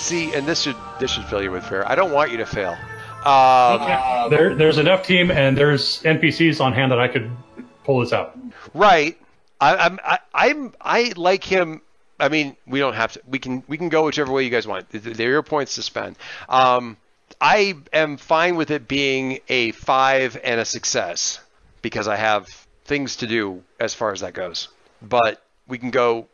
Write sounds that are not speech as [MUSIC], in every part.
see, and this should this should fill you with fear. I don't want you to fail. Um, There, there's enough team and there's NPCs on hand that I could pull this out. Right. I, I'm I, I'm I like him. I mean, we don't have to. We can we can go whichever way you guys want. They're your points to spend. Um, I am fine with it being a five and a success because I have things to do as far as that goes. But we can go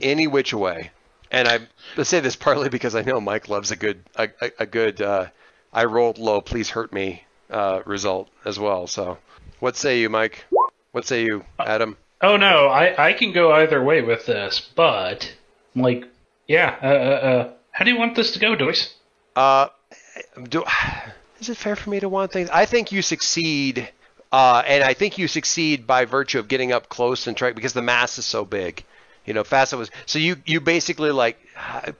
any which way. And I say this partly because I know Mike loves a good a, a, a good uh, I rolled low, please hurt me uh, result as well. So, what say you, Mike? What say you, Adam? Oh no, I I can go either way with this, but like, yeah. Uh, uh, uh, how do you want this to go, Doyce? Uh, do, [SIGHS] is it fair for me to want things? I think you succeed, uh, and I think you succeed by virtue of getting up close and try because the mass is so big. You know, Facet was so you you basically like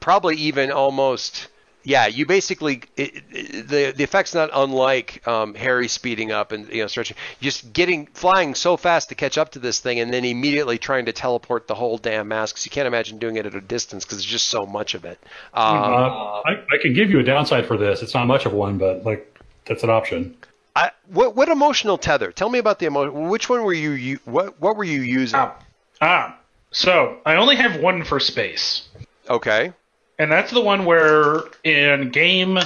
probably even almost yeah you basically it, it, the the effect's not unlike um, Harry speeding up and you know stretching just getting flying so fast to catch up to this thing and then immediately trying to teleport the whole damn mass 'cause you can't imagine doing it at a distance because there's just so much of it. Um, Uh, I, I can give you a downside for this. It's not much of one, but like that's an option. I, what what emotional tether? Tell me about the emotion. Which one were you, you what what were you using? Ah, ah. So I only have one for space, Okay. and that's the one where in game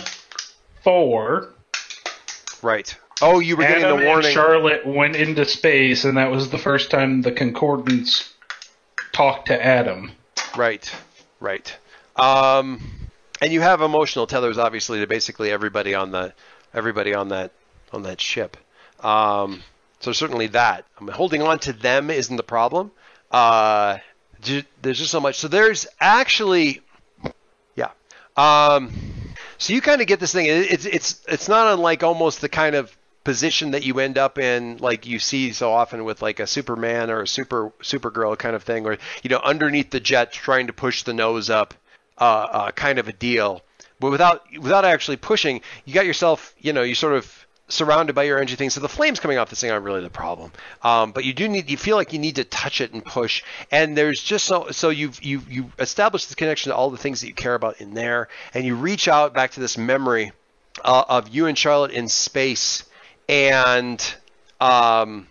four, Right. Oh, you were getting the warning. and Charlotte went into space, and that was the first time the Concordance talked to Adam. Right. Right. Um, and you have emotional tethers, obviously, to basically everybody on the everybody on that on that ship. Um, so certainly that. I mean, holding on to them isn't the problem. Uh, there's just so much. So there's actually, yeah. Um, so you kind of get this thing. It- It's it's it's not unlike almost the kind of position that you end up in, like you see so often with like a Superman or a Super Supergirl kind of thing, where you know underneath the jet trying to push the nose up, uh, uh, kind of a deal. But without without actually pushing, you got yourself, you know, you sort of surrounded by your engine things. So the flames coming off this thing aren't really the problem. Um, but you do need, you feel like you need to touch it and push. And there's just so, so you've, you you established this connection to all the things that you care about in there. And you reach out back to this memory uh, of you and Charlotte in space and, um,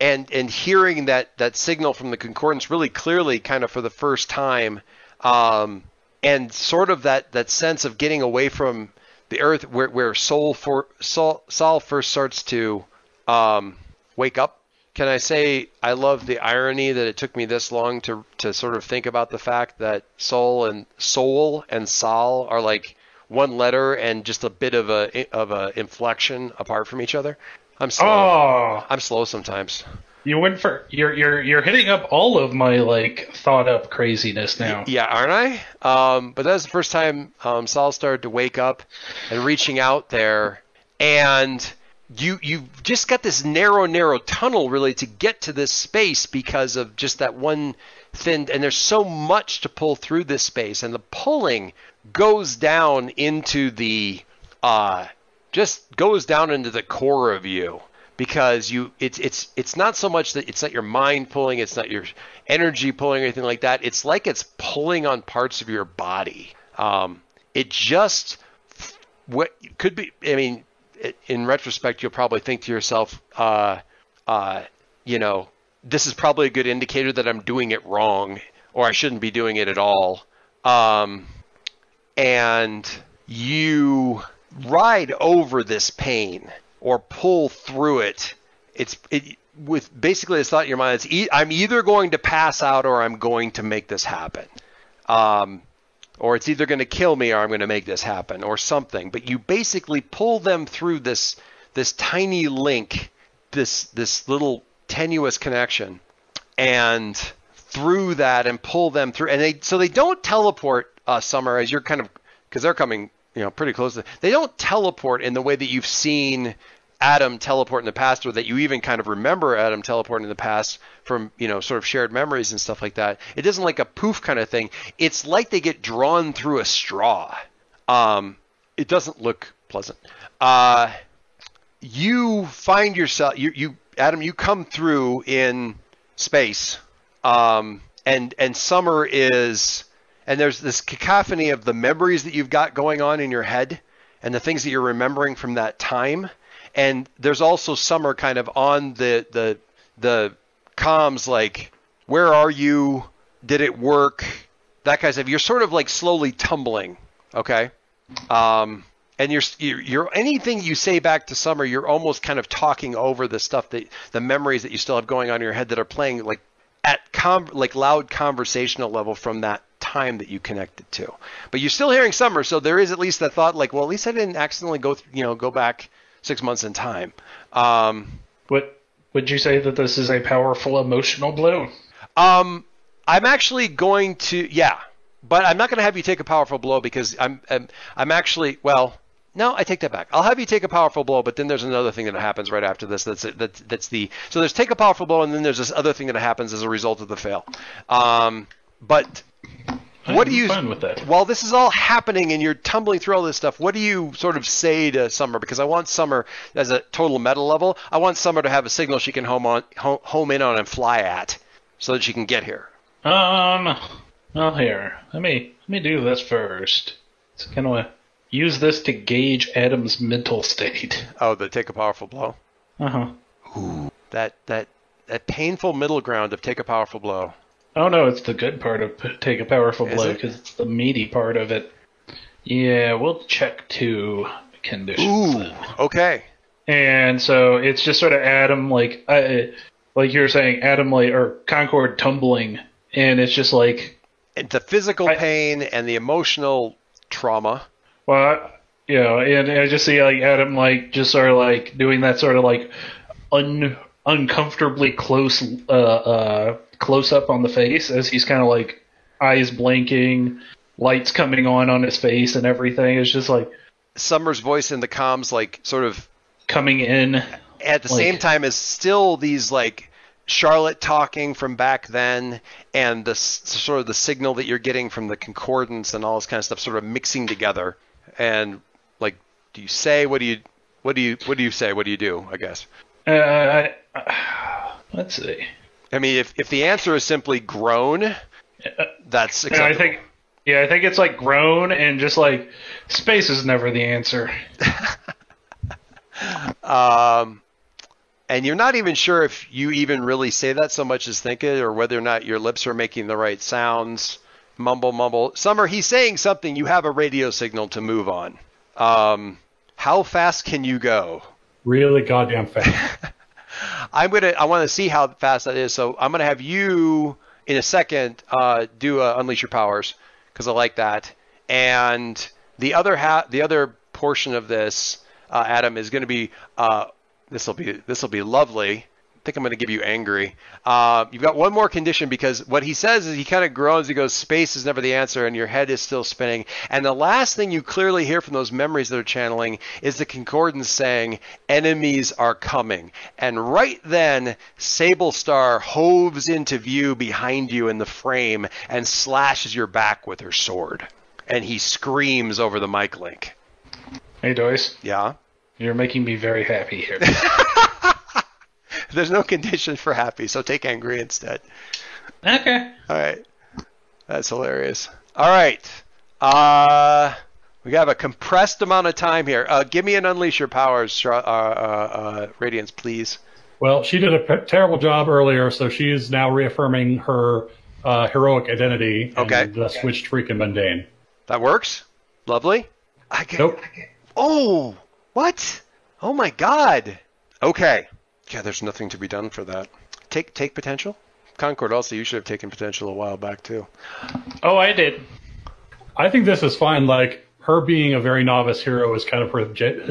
and, and hearing that, that signal from the concordance really clearly kind of for the first time. Um, and sort of that, that sense of getting away from, the earth where where Sol for Sol first starts to um, wake up. Can I say I love the irony that it took me this long to to sort of think about the fact that Sol and Soul and Sol are like one letter and just a bit of a of a inflection apart from each other. I'm slow. Oh, I'm slow sometimes. You went for you're you're you're hitting up all of my like thought up craziness now. Yeah, aren't I? Um, but that was the first time um, Sol started to wake up and reaching out there, and you you've just got this narrow, narrow tunnel really to get to this space because of just that one thin. And there's so much to pull through this space, and the pulling goes down into the uh, just goes down into the core of you because you it's it's it's not so much that it's not your mind pulling it's not your energy pulling or anything like that. It's like it's pulling on parts of your body. Um, it just what could be i mean in retrospect you'll probably think to yourself uh, uh, you know this is probably a good indicator that i'm doing it wrong or i shouldn't be doing it at all. Um, and you ride over this pain or pull through it. It's it, with basically this thought in your mind. It's e- I'm either going to pass out or I'm going to make this happen. Um, or it's either going to kill me or I'm going to make this happen or something. But you basically pull them through this this tiny link, this this little tenuous connection, and through that and pull them through. And they so they don't teleport. Uh, Summer, as you're kind of because they're coming, you know, pretty close. They don't teleport in the way that you've seen Adam teleport in the past, or that you even kind of remember Adam teleporting in the past from you know sort of shared memories and stuff like that. It isn't like a poof kind of thing. It's like they get drawn through a straw. Um, it doesn't look pleasant. Uh, you find yourself you, you Adam you come through in space um, and and summer is and there's this cacophony of the memories that you've got going on in your head and the things that you're remembering from that time. And there's also Summer kind of on the the the comms like, where are you? Did it work? That kind of stuff. You're sort of like slowly tumbling. Okay. Um, and you're, you're anything you say back to Summer, you're almost kind of talking over the stuff that the memories that you still have going on in your head that are playing like at com- like loud conversational level from that time that you connect it to. But you're still hearing Summer, so there is at least that thought like, well, at least I didn't accidentally go th- you know go back six months in time. Um, What would you say that this is a powerful emotional blow? Um, I'm actually going to, yeah, but I'm not going to have you take a powerful blow because I'm, I'm, I'm actually, well, no, I take that back. I'll have you take a powerful blow, but then there's another thing that happens right after this. That's that's that's the so there's take a powerful blow, and then there's this other thing that happens as a result of the fail. Um, but what I'm do you fine with that. while this is all happening and you're tumbling through all this stuff what do you sort of say to summer because i want summer as a total meta level i want summer to have a signal she can home on home, in on and fly at so that she can get here Um, well, here, let me let me do this first. It's kind of use this to gauge Adam's mental state. [LAUGHS] oh the take a powerful blow Uh huh. that that that painful middle ground of take a powerful blow Oh no, it's the good part of p- take a powerful Is blow it? because it's the meaty part of it. Yeah, we'll check two conditions. ooh then. okay And so it's just sort of Adam, like, I, like you were saying, Adam, like, or Concord tumbling, and it's just like, and the physical I- pain and the emotional trauma well, you know, and I just see like Adam, like, just sort of like doing that sort of like un uncomfortably close, uh, uh, close up on the face as he's kind of like eyes blinking, lights coming on on his face and everything. It's just like summer's voice in the comms like sort of coming in. at the Like- same time as still these like Charlotte talking from back then and the sort of the signal that you're getting from the concordance and all this kind of stuff sort of mixing together and like do you say what do you what do you what do you say what do you do I guess Uh, I, uh, let's see. I mean if if the answer is simply groan that's And acceptable. I think, yeah, I think it's like grown and just like space is never the answer. [LAUGHS] Um, and you're not even sure if you even really say that so much as think it, or whether or not your lips are making the right sounds. Mumble, mumble. Summer, he's saying something. You have a radio signal to move on. Um, how fast can you go? Really goddamn fast. [LAUGHS] I'm gonna. I want to see how fast that is. So I'm gonna have you in a second uh, do uh, unleash your powers because I like that. And the other ha- the other portion of this, uh, Adam, is going to be uh, this will be this will be lovely. I think I'm going to give you angry. Uh, you've got one more condition because what he says is he kind of groans. He goes, "Space is never the answer," and your head is still spinning. And the last thing you clearly hear from those memories that are channeling is the concordance saying, "Enemies are coming." And right then, Sable Star hoves into view behind you in the frame and slashes your back with her sword. And he screams over the mic link. Hey, Doyce, Yeah. you're making me very happy here. [LAUGHS] [LAUGHS] There's no condition for happy, so take angry instead. okay. All right. That's hilarious. All right. Uh, we have a compressed amount of time here. Uh, give me an unleash your powers, uh, uh, uh, Radiance, please. well, she did a p- terrible job earlier, so she is now reaffirming her uh, heroic identity and Okay. thus switched freaking mundane. That works. Lovely. I get, Nope. Oh, what? Oh my God. Okay. Yeah, there's nothing to be done for that. Take take potential. Concord also, you should have taken potential a while back too. Oh, I did. I think this is fine. Like her being a very novice hero is kind of her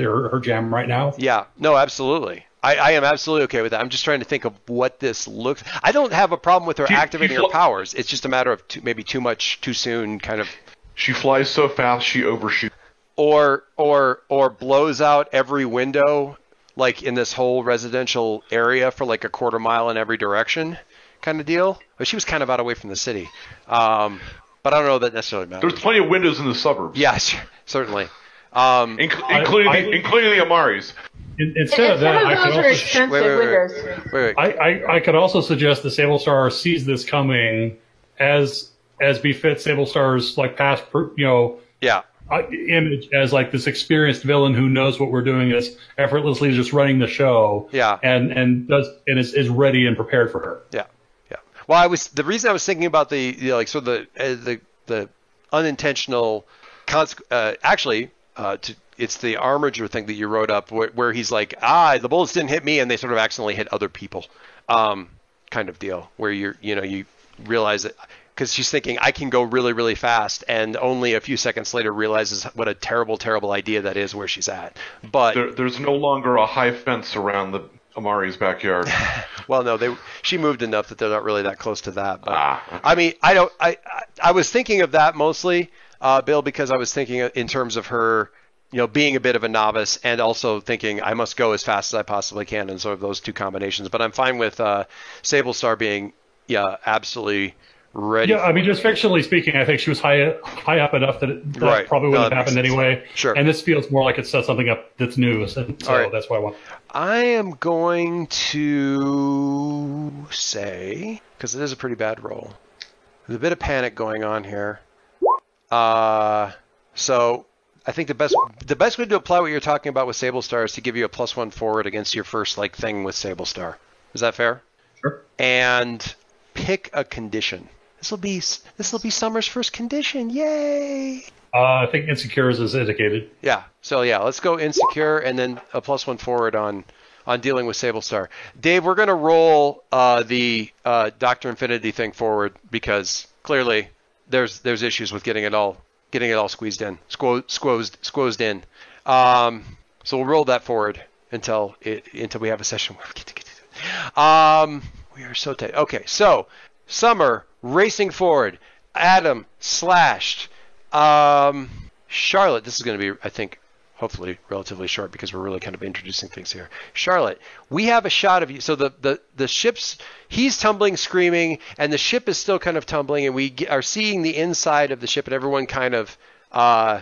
her, her jam right now. Yeah, no, absolutely. I, I am absolutely okay with that. I'm just trying to think of what this looks. I don't have a problem with her She- activating she her powers. It's just a matter of too, maybe too much, too soon, kind of, She flies so fast she overshoots. or or or blows out every window, like in this whole residential area for like a quarter mile in every direction, kind of deal. But she was kind of out away from the city, um, but I don't know that necessarily matters. There's plenty of windows in the suburbs, Yes, certainly. Um, Inc- I- including I- the, including the Amaris. In, instead of that, I those could also expensive wait, wait, wait. windows. wait, wait. I, I, I could also suggest the Sable Star sees this coming as as befits Sable Star's like past, you know, Yeah. Uh, image as like this experienced villain who knows what we're doing is effortlessly just running the show. Yeah. And and does and is, is ready and prepared for her. Yeah, yeah. Well, I was the reason I was thinking about the you know, like sort of the uh, the the unintentional, cons- uh, actually, uh, to, it's the Armiger thing that you wrote up where, where he's like, ah, the bullets didn't hit me, and they sort of accidentally hit other people, um, kind of deal where you're you know you realize that. Because she's thinking, I can go really, really fast, and only a few seconds later realizes what a terrible, terrible idea that is where she's at. But There, there's no longer a high fence around the Amari's backyard. [LAUGHS] Well, no, they she moved enough that they're not really that close to that. But, Ah, okay. I mean, I don't. I I- I was thinking of that mostly, uh, Bill, because I was thinking in terms of her, you know, being a bit of a novice, and also thinking I must go as fast as I possibly can, and sort of those two combinations. But I'm fine with uh, Sable Star being, yeah, absolutely ready. Yeah, I mean, just fictionally speaking, I think she was high high up enough that it that Right. probably wouldn't that have happened anyway. Sure. And this feels more like it sets something up that's new, so, so All right. that's why I want. I am going to say because it is a pretty bad roll. There's a bit of panic going on here. Uh, so I think the best the best way to apply what you're talking about with Sable Star is to give you a plus one forward against your first like thing with Sable Star. Is that fair? Sure. And pick a condition. This will be this will be Summer's first condition. Yay! Uh, I think insecure is as indicated. Yeah. So yeah, let's go insecure and then a plus one forward on on dealing with Sable Star. Dave, we're gonna roll uh, the uh, Doctor Infinity thing forward because clearly there's there's issues with getting it all getting it all squeezed in, squo- squozed squozed in. Um, so we'll roll that forward until it until we have a session where we get to get to it. Um, we are so tight. Okay, so Summer racing forward. Adam slashed. Um, Charlotte, this is going to be, I think, hopefully relatively short because we're really kind of introducing things here. Charlotte, we have a shot of you. So the the the ship's he's tumbling, screaming, and the ship is still kind of tumbling, and we ge- are seeing the inside of the ship, and everyone kind of, uh,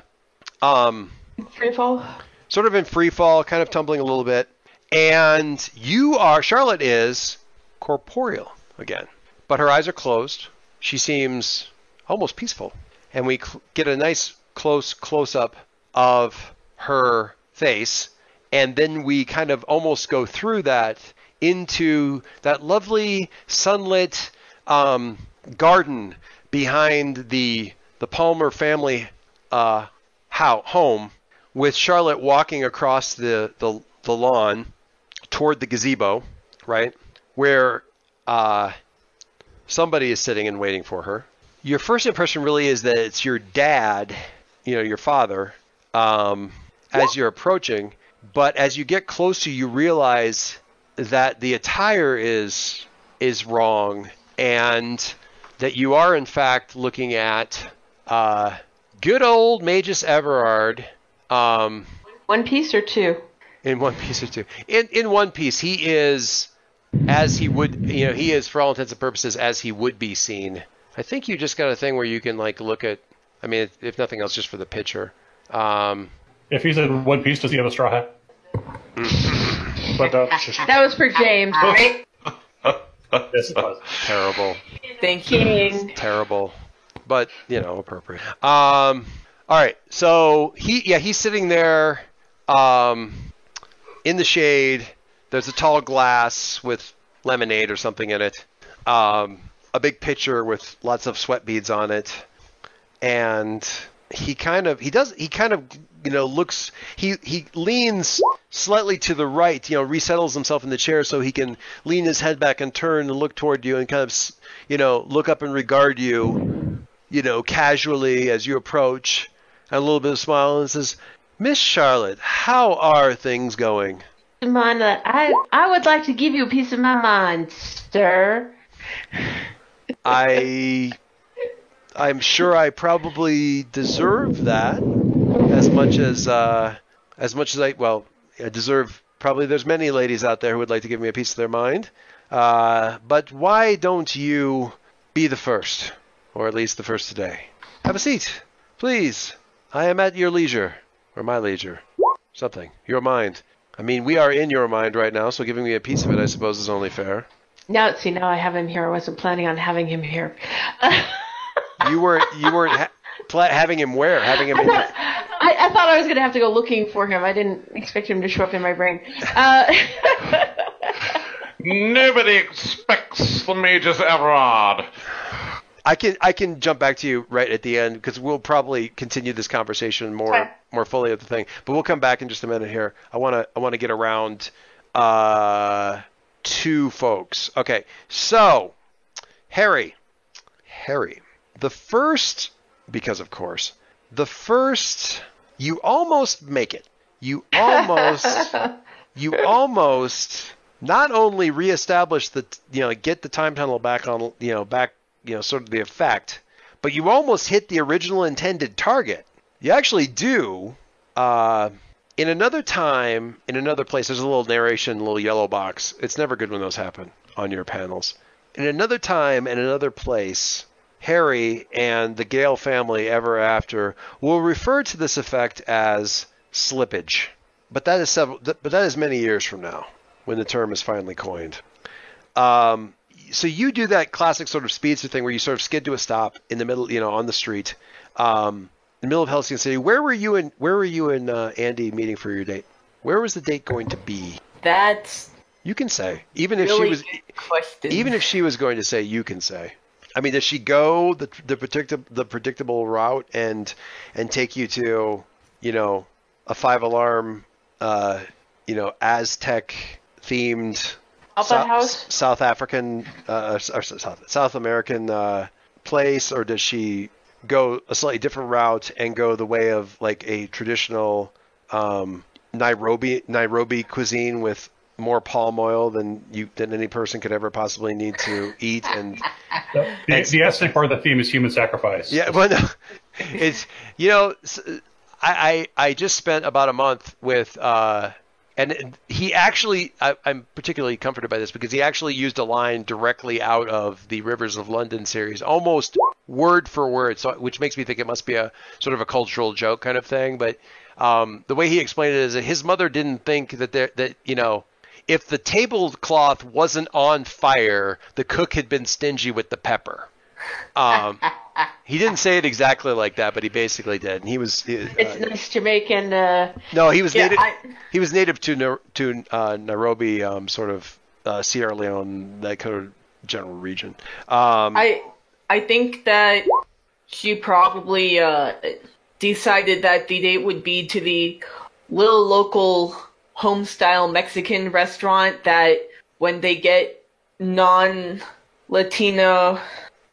um, Free fall. sort of in free fall, kind of tumbling a little bit. And you are, Charlotte is corporeal again, but her eyes are closed. She seems almost peaceful. And we cl- get a nice close close up of her face. And then we kind of almost go through that into that lovely sunlit um, garden behind the the Palmer family uh, how, home with Charlotte walking across the, the, the lawn toward the gazebo, right? Where uh, somebody is sitting and waiting for her. Your first impression really is that it's your dad, you know, your father, um, as you're approaching. But as you get closer, you realize that the attire is is wrong, and that you are in fact looking at uh, good old Magus Everard. Um, One piece or two? in one piece or two. In in one piece, he is as he would, you know, he is for all intents and purposes as he would be seen. I think you just got a thing where you can like look at. I mean, if, if nothing else, just for the picture. Um, If he's in one piece, does he have a straw hat? [LAUGHS] But that's just That was for James, right? [LAUGHS] Yes, it was. terrible, Thank you. Terrible, but you know, appropriate. Um, all right, so he, yeah, he's sitting there, um, in the shade. There's a tall glass with lemonade or something in it. Um, a big pitcher with lots of sweat beads on it, and he kind of he does he kind of you know looks he he leans slightly to the right you know resettles himself in the chair so he can lean his head back and turn and look toward you and kind of you know look up and regard you you know casually as you approach and a little bit of smile and says miss charlotte how are things going Mind that I I would like to give you a piece of my mind, sir. I I'm sure I probably deserve that as much as uh, as much as I well I deserve. Probably there's many ladies out there who would like to give me a piece of their mind. Uh, but why don't you be the first, or at least the first today? Have a seat, please. I am at your leisure, or my leisure, something. Your mind. I mean, we are in your mind right now, so giving me a piece of it, I suppose, is only fair. Now, see, now I have him here. I wasn't planning on having him here. [LAUGHS] You weren't you weren't ha- pla- having him where? Having him in your, I, I thought I was gonna have to go looking for him. I didn't expect him to show up in my brain. Uh, [LAUGHS] Nobody expects the Magus Everard. I can I can jump back to you right at the end because we'll probably continue this conversation more Okay. more fully at the thing. But we'll come back in just a minute here. I want to I want to get around uh, two folks. Okay, so Harry, Harry, the first because of course the first you almost make it. You almost [LAUGHS] you almost not only reestablish the you know get the time tunnel back on you know back you know sort of the effect, but you almost hit the original intended target. You actually do. Uh, in another time, in another place, there's a little narration, a little yellow box. It's never good when those happen on your panels. In another time, in another place, Harry and the Gale family ever after will refer to this effect as slippage. But that is several, but that is many years from now when the term is finally coined. Um, so you do that classic sort of speedster thing where you sort of skid to a stop in the middle, you know, on the street, um, in the middle of Halcyon City. Where were you and where were you and uh, Andy meeting for your date? Where was the date going to be? That's You can say, even if really she was, question. even if she was going to say, you can say. I mean, does she go the the predictable the predictable route and and take you to you know a five alarm uh, you know Aztec themed South, House? South African uh, or South South American uh, place, or does she go a slightly different route and go the way of like a traditional um, Nairobi Nairobi cuisine with more palm oil than you than any person could ever possibly need to eat and The, the, the Aztec part of the theme is human sacrifice. yeah, well, no, it's you know, I I just spent about a month with, uh, and he actually, I, I'm particularly comforted by this because he actually used a line directly out of the Rivers of London series, almost word for word, so which makes me think it must be a sort of a cultural joke kind of thing. But um, the way he explained it is that his mother didn't think that there that you know. If the tablecloth wasn't on fire, the cook had been stingy with the pepper. Um, he didn't say it exactly like that, but he basically did. And he was he, It's uh, nice Jamaican. Uh, no, he was Yeah, native. I- he was native to to uh, Nairobi, um, sort of uh, Sierra Leone, that kind of general region. Um, I I think that she probably uh, decided that the date would be to the little local home style Mexican restaurant that when they get non Latino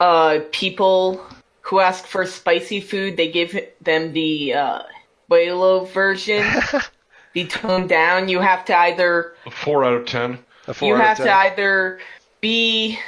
uh, people who ask for spicy food, they give them the uh, Buelo version, [LAUGHS] the toned down. You have to either A four out of ten. a four you out of have to either be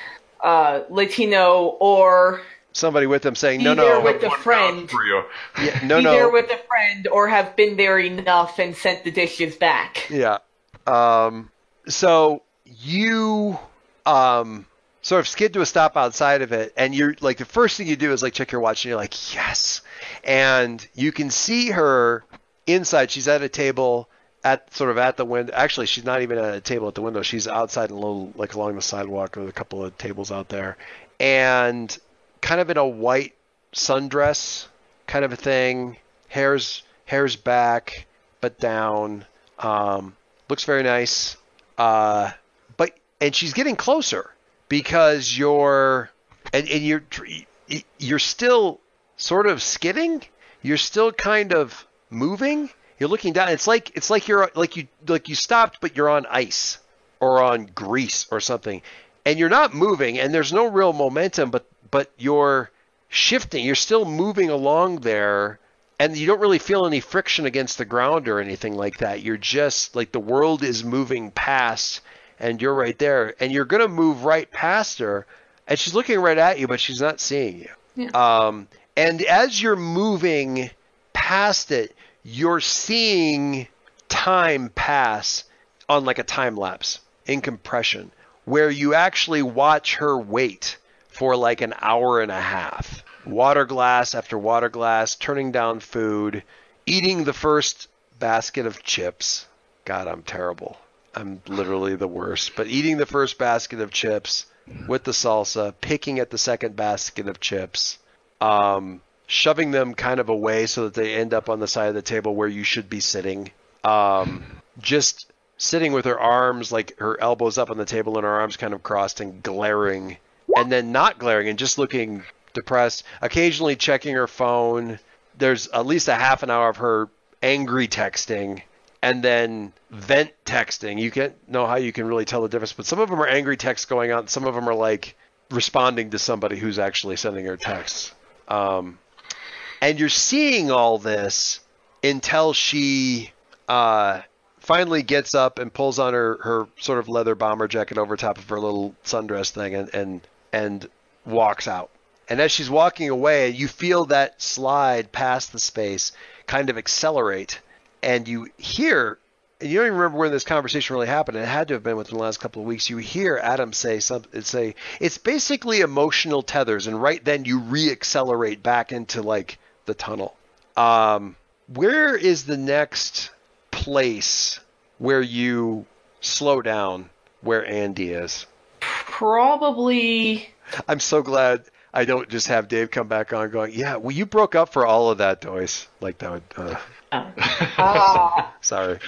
uh, Latino or somebody with them saying, be no, there no, with a friend. vouch for you. yeah, [LAUGHS] no, be there with a friend or have been there enough and sent the dishes back. Yeah. Um, so you um, sort of skid to a stop outside of it, and you're like the first thing you do is like check your watch, and you're like, yes. And you can see her inside. She's at a table at sort of at the window. Actually, she's not even at a table at the window. She's outside a little like along the sidewalk with a couple of tables out there, and kind of in a white sundress kind of a thing. Hair's hair's back but down. Um, looks very nice. Uh, but and she's getting closer because you're and, and you're you're still sort of skidding. You're still kind of moving. You're looking down. It's like it's like you're like you like you stopped, but you're on ice or on grease or something, and you're not moving, and there's no real momentum, but but you're shifting. You're still moving along there, and you don't really feel any friction against the ground or anything like that. You're just like the world is moving past, and you're right there, and you're gonna move right past her, and she's looking right at you, but she's not seeing you. Um, and as you're moving past it, you're seeing time pass on like a time lapse in compression, where you actually watch her wait for like an hour and a half. Water glass after water glass, turning down food, eating the first basket of chips. God, I'm terrible. I'm literally the worst. But eating the first basket of chips with the salsa, picking at the second basket of chips, um, shoving them kind of away so that they end up on the side of the table where you should be sitting. Um, just sitting with her arms, like her elbows up on the table and her arms kind of crossed and glaring, and then not glaring and just looking depressed, occasionally checking her phone. There's at least a half an hour of her angry texting and then vent texting. You can't know how you can really tell the difference, but some of them are angry texts going on. Some of them are like responding to somebody who's actually sending her texts. Um, and you're seeing all this until she uh, finally gets up and pulls on her, her sort of leather bomber jacket over top of her little sundress thing and, and and walks out. And as she's walking away, you feel that slide past the space kind of accelerate, and you hear. And you don't even remember when this conversation really happened. It had to have been within the last couple of weeks. You hear Adam say something. Say it's basically emotional tethers, and right then you re-accelerate back into like the tunnel. Um, where is the next place where you slow down? Where Andy is? Probably. I'm so glad I don't just have Dave come back on going, yeah, well, you broke up for all of that, Doyce. Like that would, uh, Ah. [LAUGHS] sorry.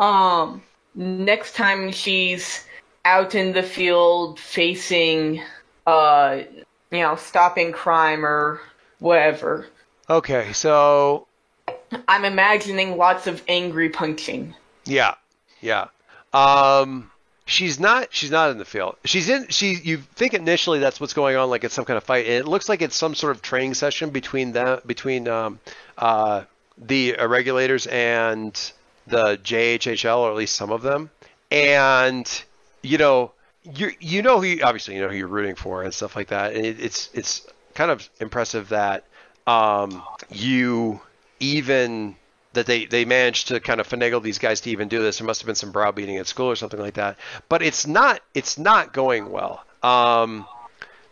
Um, next time she's out in the field facing, uh, you know, stopping crime or whatever. Okay, so I'm imagining lots of angry punching. yeah, yeah. Um, she's not. She's not in the field. She's in. She. You think initially that's what's going on, like it's some kind of fight. And it looks like it's some sort of training session between them, between um, uh, the uh, regulators and the JHHL, or at least some of them. And you know, you you know who you, obviously you know who you're rooting for and stuff like that. And it, it's it's kind of impressive that um, you even that they they managed to kind of finagle these guys to even do this. There must have been some browbeating at school or something like that. But it's not it's not going well. Um,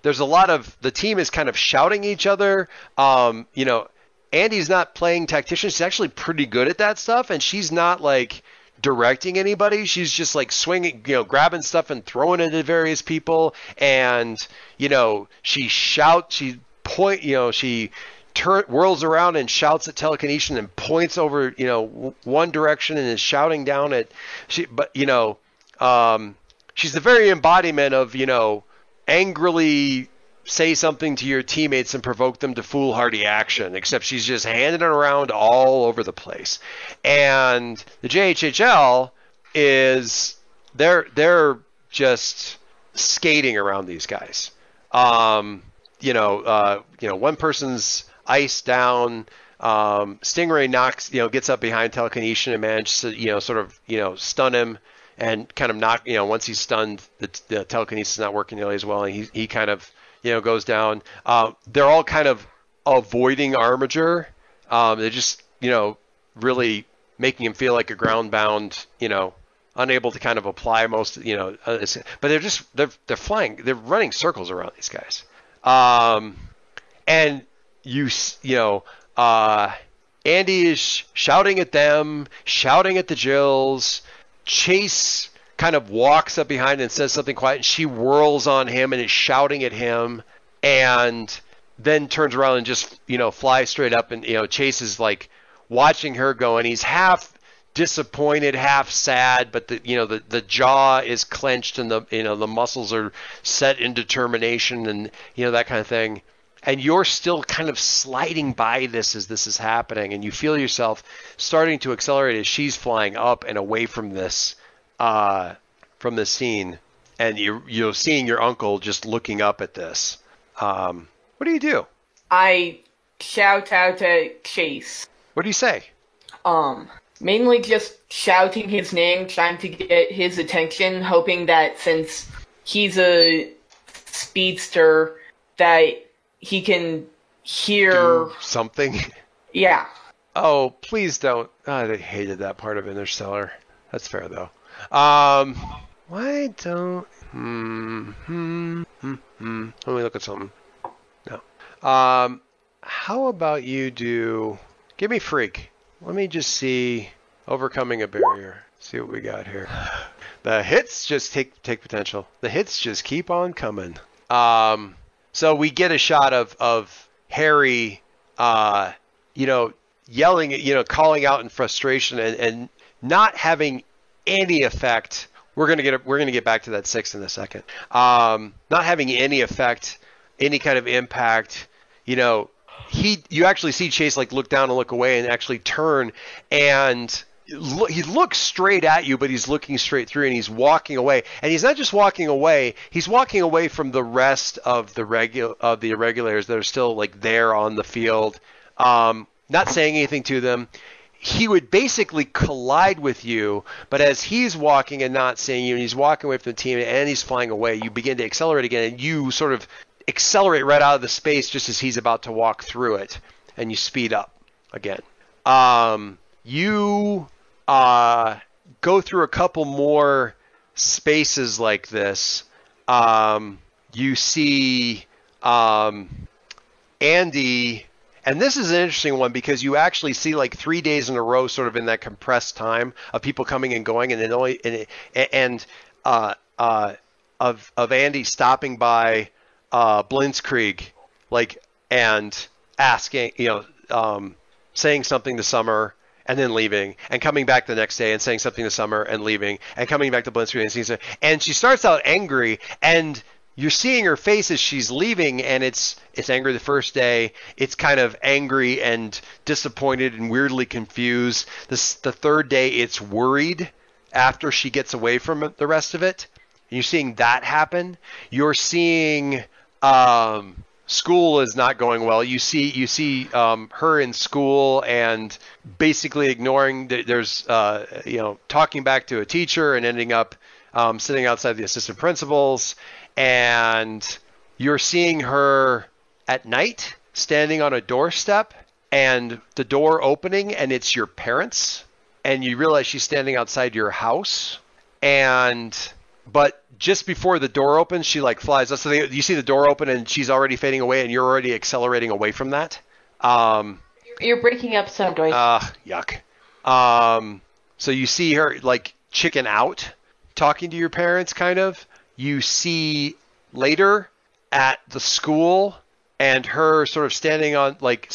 there's a lot of the team is kind of shouting each other. Um, you know, Andy's not playing tactician. She's actually pretty good at that stuff, and she's not like directing anybody. She's just like swinging, you know, grabbing stuff and throwing it at various people. And you know, she shouts, she point, you know, she tur- whirls around and shouts at telekinesis and points over, you know, w- one direction and is shouting down at she. But you know, um, she's the very embodiment of you know angrily say something to your teammates and provoke them to foolhardy action, except she's just handing it around all over the place. And the JHHL is they're they're just skating around these guys. Um, you know, uh, you know, one person's ice down. Um, Stingray knocks, you know, gets up behind Telekinesis and manages to, you know, sort of, you know, stun him and kind of knock, you know, once he's stunned, the, the telekinesis is not working nearly as well, and he he kind of, you know, goes down. Uh, they're all kind of avoiding Armiger. Um, they're just, you know, really making him feel like a ground bound, you know, unable to kind of apply most, you know, uh, but they're just they're they're flying, they're running circles around these guys. Um, and you you know, uh, Andy is shouting at them, shouting at the Jills. Chase kind of walks up behind and says something quiet, and she whirls on him and is shouting at him, and then turns around and just you know flies straight up, and you know Chase is like watching her go, and he's half disappointed, half sad, but the you know the the jaw is clenched and the you know the muscles are set in determination and you know that kind of thing. And you're still kind of sliding by this as this is happening, and you feel yourself starting to accelerate as she's flying up and away from this uh, from the scene, and you you're seeing your uncle just looking up at this. Um, what do you do? I shout out at Chase. What do you say? Um, mainly just shouting his name, trying to get his attention, hoping that since he's a speedster, that he can hear. Do something. Yeah. Oh, please don't. Oh, I hated that part of Interstellar. That's fair though. Um, why don't? Hmm, hmm, hmm, hmm. Let me look at something. No. Um, how about you do? Give me freak. Let me just see overcoming a barrier. See what we got here. The hits just take take potential. The hits just keep on coming. Um, so we get a shot of of Harry, uh, you know, yelling, you know, calling out in frustration and, and not having any effect. We're gonna get we're gonna get back to that six in a second. Um, not having any effect, any kind of impact. You know, he you actually see Chase like look down and look away and actually turn and he looks straight at you, but he's looking straight through and he's walking away. And he's not just walking away; he's walking away from the rest of the regu- of the irregulars that are still like there on the field, um, not saying anything to them. He would basically collide with you, but as he's walking and not seeing you, and he's walking away from the team and he's flying away, you begin to accelerate again, and you sort of accelerate right out of the space just as he's about to walk through it, and you speed up again. Um, you uh, go through a couple more spaces like this. Um, you see um, Andy, and this is an interesting one because you actually see like three days in a row, sort of in that compressed time of people coming and going, and then only and, and uh, uh, of of Andy stopping by uh, Blinskrieg, like and asking, you know, um, saying something to Summer and then leaving, and coming back the next day and saying something to Summer and leaving, and coming back to Blinskrieg and something. And she starts out angry, and you're seeing her face as she's leaving, and it's it's angry the first day. It's kind of angry and disappointed and weirdly confused. This the third day, it's worried after she gets away from the rest of it. You're seeing that happen. You're seeing um, school is not going well. You see, you see um, her in school and basically ignoring. There's, uh, you know, talking back to a teacher and ending up um, sitting outside the assistant principals. And you're seeing her at night standing on a doorstep and the door opening, and it's your parents. And you realize she's standing outside your house. And but just before the door opens, she like flies. So they, you see the door open and she's already fading away, and you're already accelerating away from that. Um, You're breaking up some, Dwight. uh, yuck. Um, so you see her like chicken out, talking to your parents, kind of. You see later at the school, and her sort of standing on like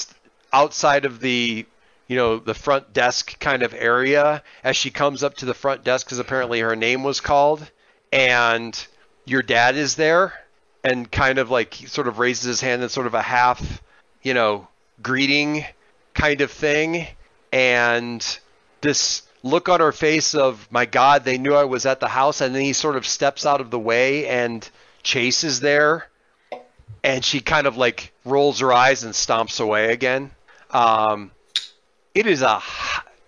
outside of the you know the front desk kind of area as she comes up to the front desk because apparently her name was called and your dad is there and kind of like sort of raises his hand in sort of a half, you know, greeting kind of thing. And this look on her face of, my God, they knew I was at the house. And then he sort of steps out of the way and Chase is there. And she kind of like rolls her eyes and stomps away again. Um, it is a,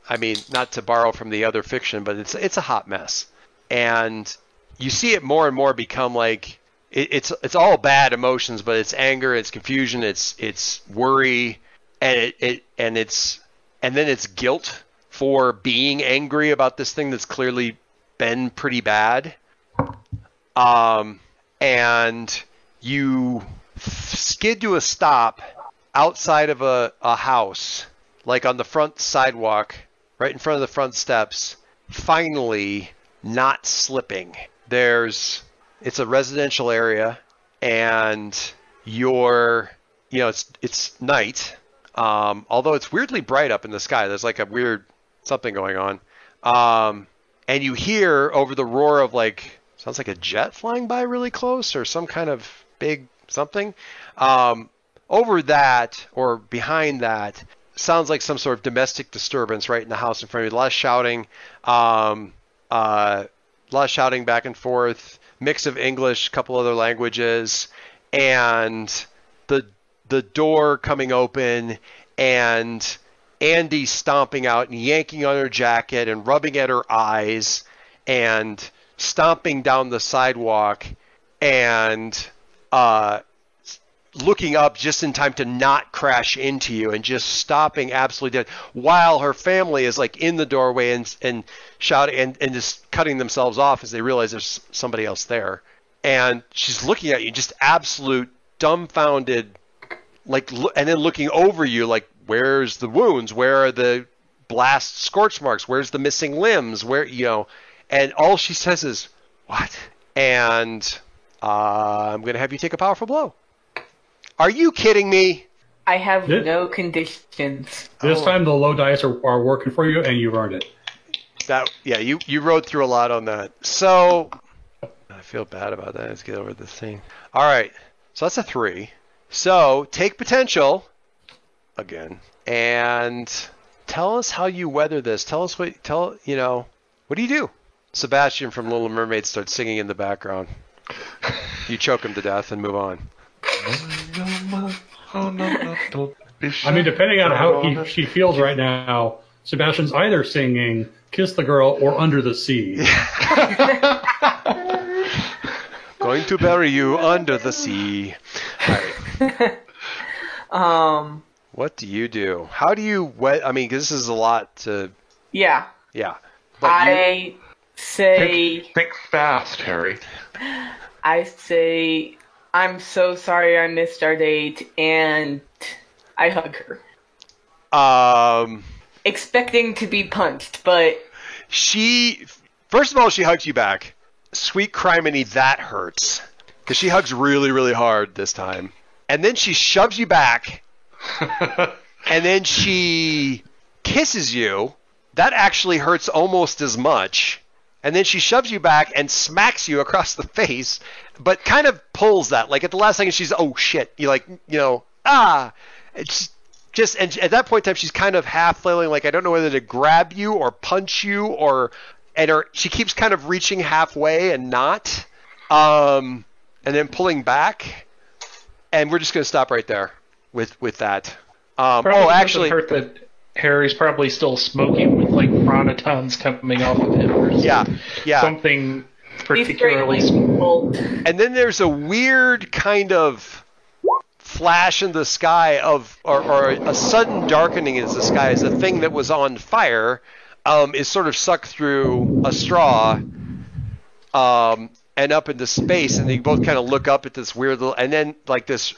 I mean, not to borrow from the other fiction, but it's it's a hot mess. And you see it more and more become like it, it's it's all bad emotions, but it's anger, it's confusion, it's it's worry, and it, it and it's and then it's guilt for being angry about this thing that's clearly been pretty bad. Um, and you skid to a stop outside of a, a house, like on the front sidewalk, right in front of the front steps, finally not slipping there's it's a residential area and you're you know it's it's night um, although it's weirdly bright up in the sky there's like a weird something going on. Um, and you hear over the roar of like sounds like a jet flying by really close or some kind of big something. Um, over that or behind that sounds like some sort of domestic disturbance right in the house in front of you. A lot of shouting um, uh, a lot of shouting back and forth, mix of English, a couple other languages, and the the door coming open and Andy stomping out and yanking on her jacket and rubbing at her eyes and stomping down the sidewalk and uh, looking up just in time to not crash into you and just stopping absolutely dead while her family is like in the doorway and and shouting and, and just cutting themselves off as they realize there's somebody else there. And she's looking at you just absolute dumbfounded like and then looking over you like where's the wounds where are the blast scorch marks where's the missing limbs where you know and all she says is what and uh, i'm going to have you take a powerful blow are you kidding me? I have Did- no conditions. This Oh. time the low dice are, are working for you, and you've earned it. That yeah, you you rode through a lot on that. So I feel bad about that. Let's get over this thing. All right, so that's a three. So take potential again and tell us how you weather this. Tell us what tell you know. What do you do? Sebastian from Little Mermaid starts singing in the background. You choke him to death and move on. No, no, don't be I mean, depending on how he, she feels right now, Sebastian's either singing "Kiss the Girl" or "Under the Sea." [LAUGHS] Going to bury you under the sea. All right. [LAUGHS] Um, What do you do? How do you wet? I mean, this is a lot to. yeah. Yeah. But you, I say, Think, think fast, Harry. [LAUGHS] I say, I'm so sorry I missed our date, and I hug her. um, Expecting to be punched, but she first of all she hugs you back. Sweet criminy, that hurts because she hugs really, really hard this time, and then she shoves you back, [LAUGHS] and then she kisses you. That actually hurts almost as much. And then she shoves you back and smacks you across the face, but kind of pulls that. Like at the last second, she's oh shit. You like you know ah. It's just and at that point in time, she's kind of half flailing. Like I don't know whether to grab you or punch you or and her she keeps kind of reaching halfway and not, um, and then pulling back. And we're just gonna stop right there with with that. Um, oh, actually, hurt that Harry's probably still smoking with like chronotons coming off of him or yeah, yeah. something particularly. like, and then there's a weird kind of flash in the sky of or, or a sudden darkening in the sky as a thing that was on fire um, is sort of sucked through a straw um, and up into space and you both kind of look up at this weird little and then like this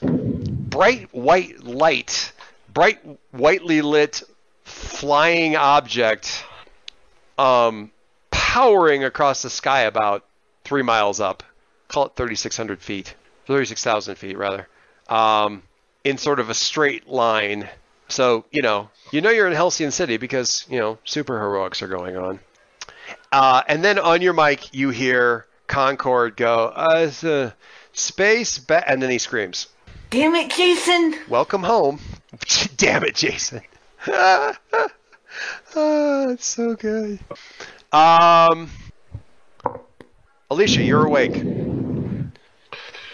bright white light bright whitely lit flying object um, powering across the sky about three miles up. Call it 3600 feet 36000 feet rather. Um, in sort of a straight line. So you know you know you're in Halcyon City because you know super heroics are going on. Uh, and then on your mic you hear Concord go uh, space ba-, and then he screams damn it, Jason! welcome home [LAUGHS] damn it Jason oh, [LAUGHS] it's so good um Alicia you're awake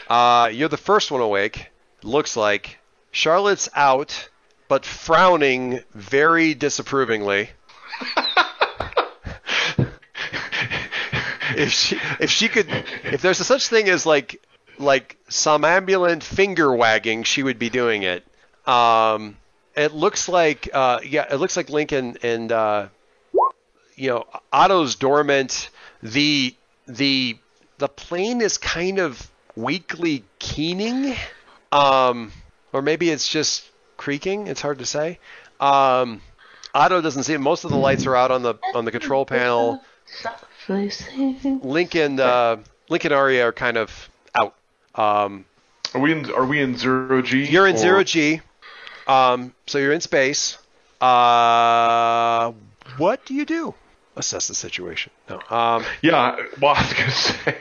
uh, you're the first one awake. Looks like Charlotte's out, but frowning very disapprovingly. [LAUGHS] if she if she could if there's a such thing as like like somnambulant finger wagging, she would be doing it. Um, it looks like uh, yeah, it looks like Lincoln and uh, you know Otto's dormant. The the the plane is kind of weakly keening, um, or maybe it's just creaking. It's hard to say. Um, Otto doesn't see it. Most of the lights are out on the on the control panel. Lincoln uh, Link and Arya are kind of. Um, Are we in? Are we in zero G? you're in or- zero G, um, so you're in space. Uh, what do you do? Assess the situation. No. Um, Yeah. Well, [LAUGHS] I was gonna say.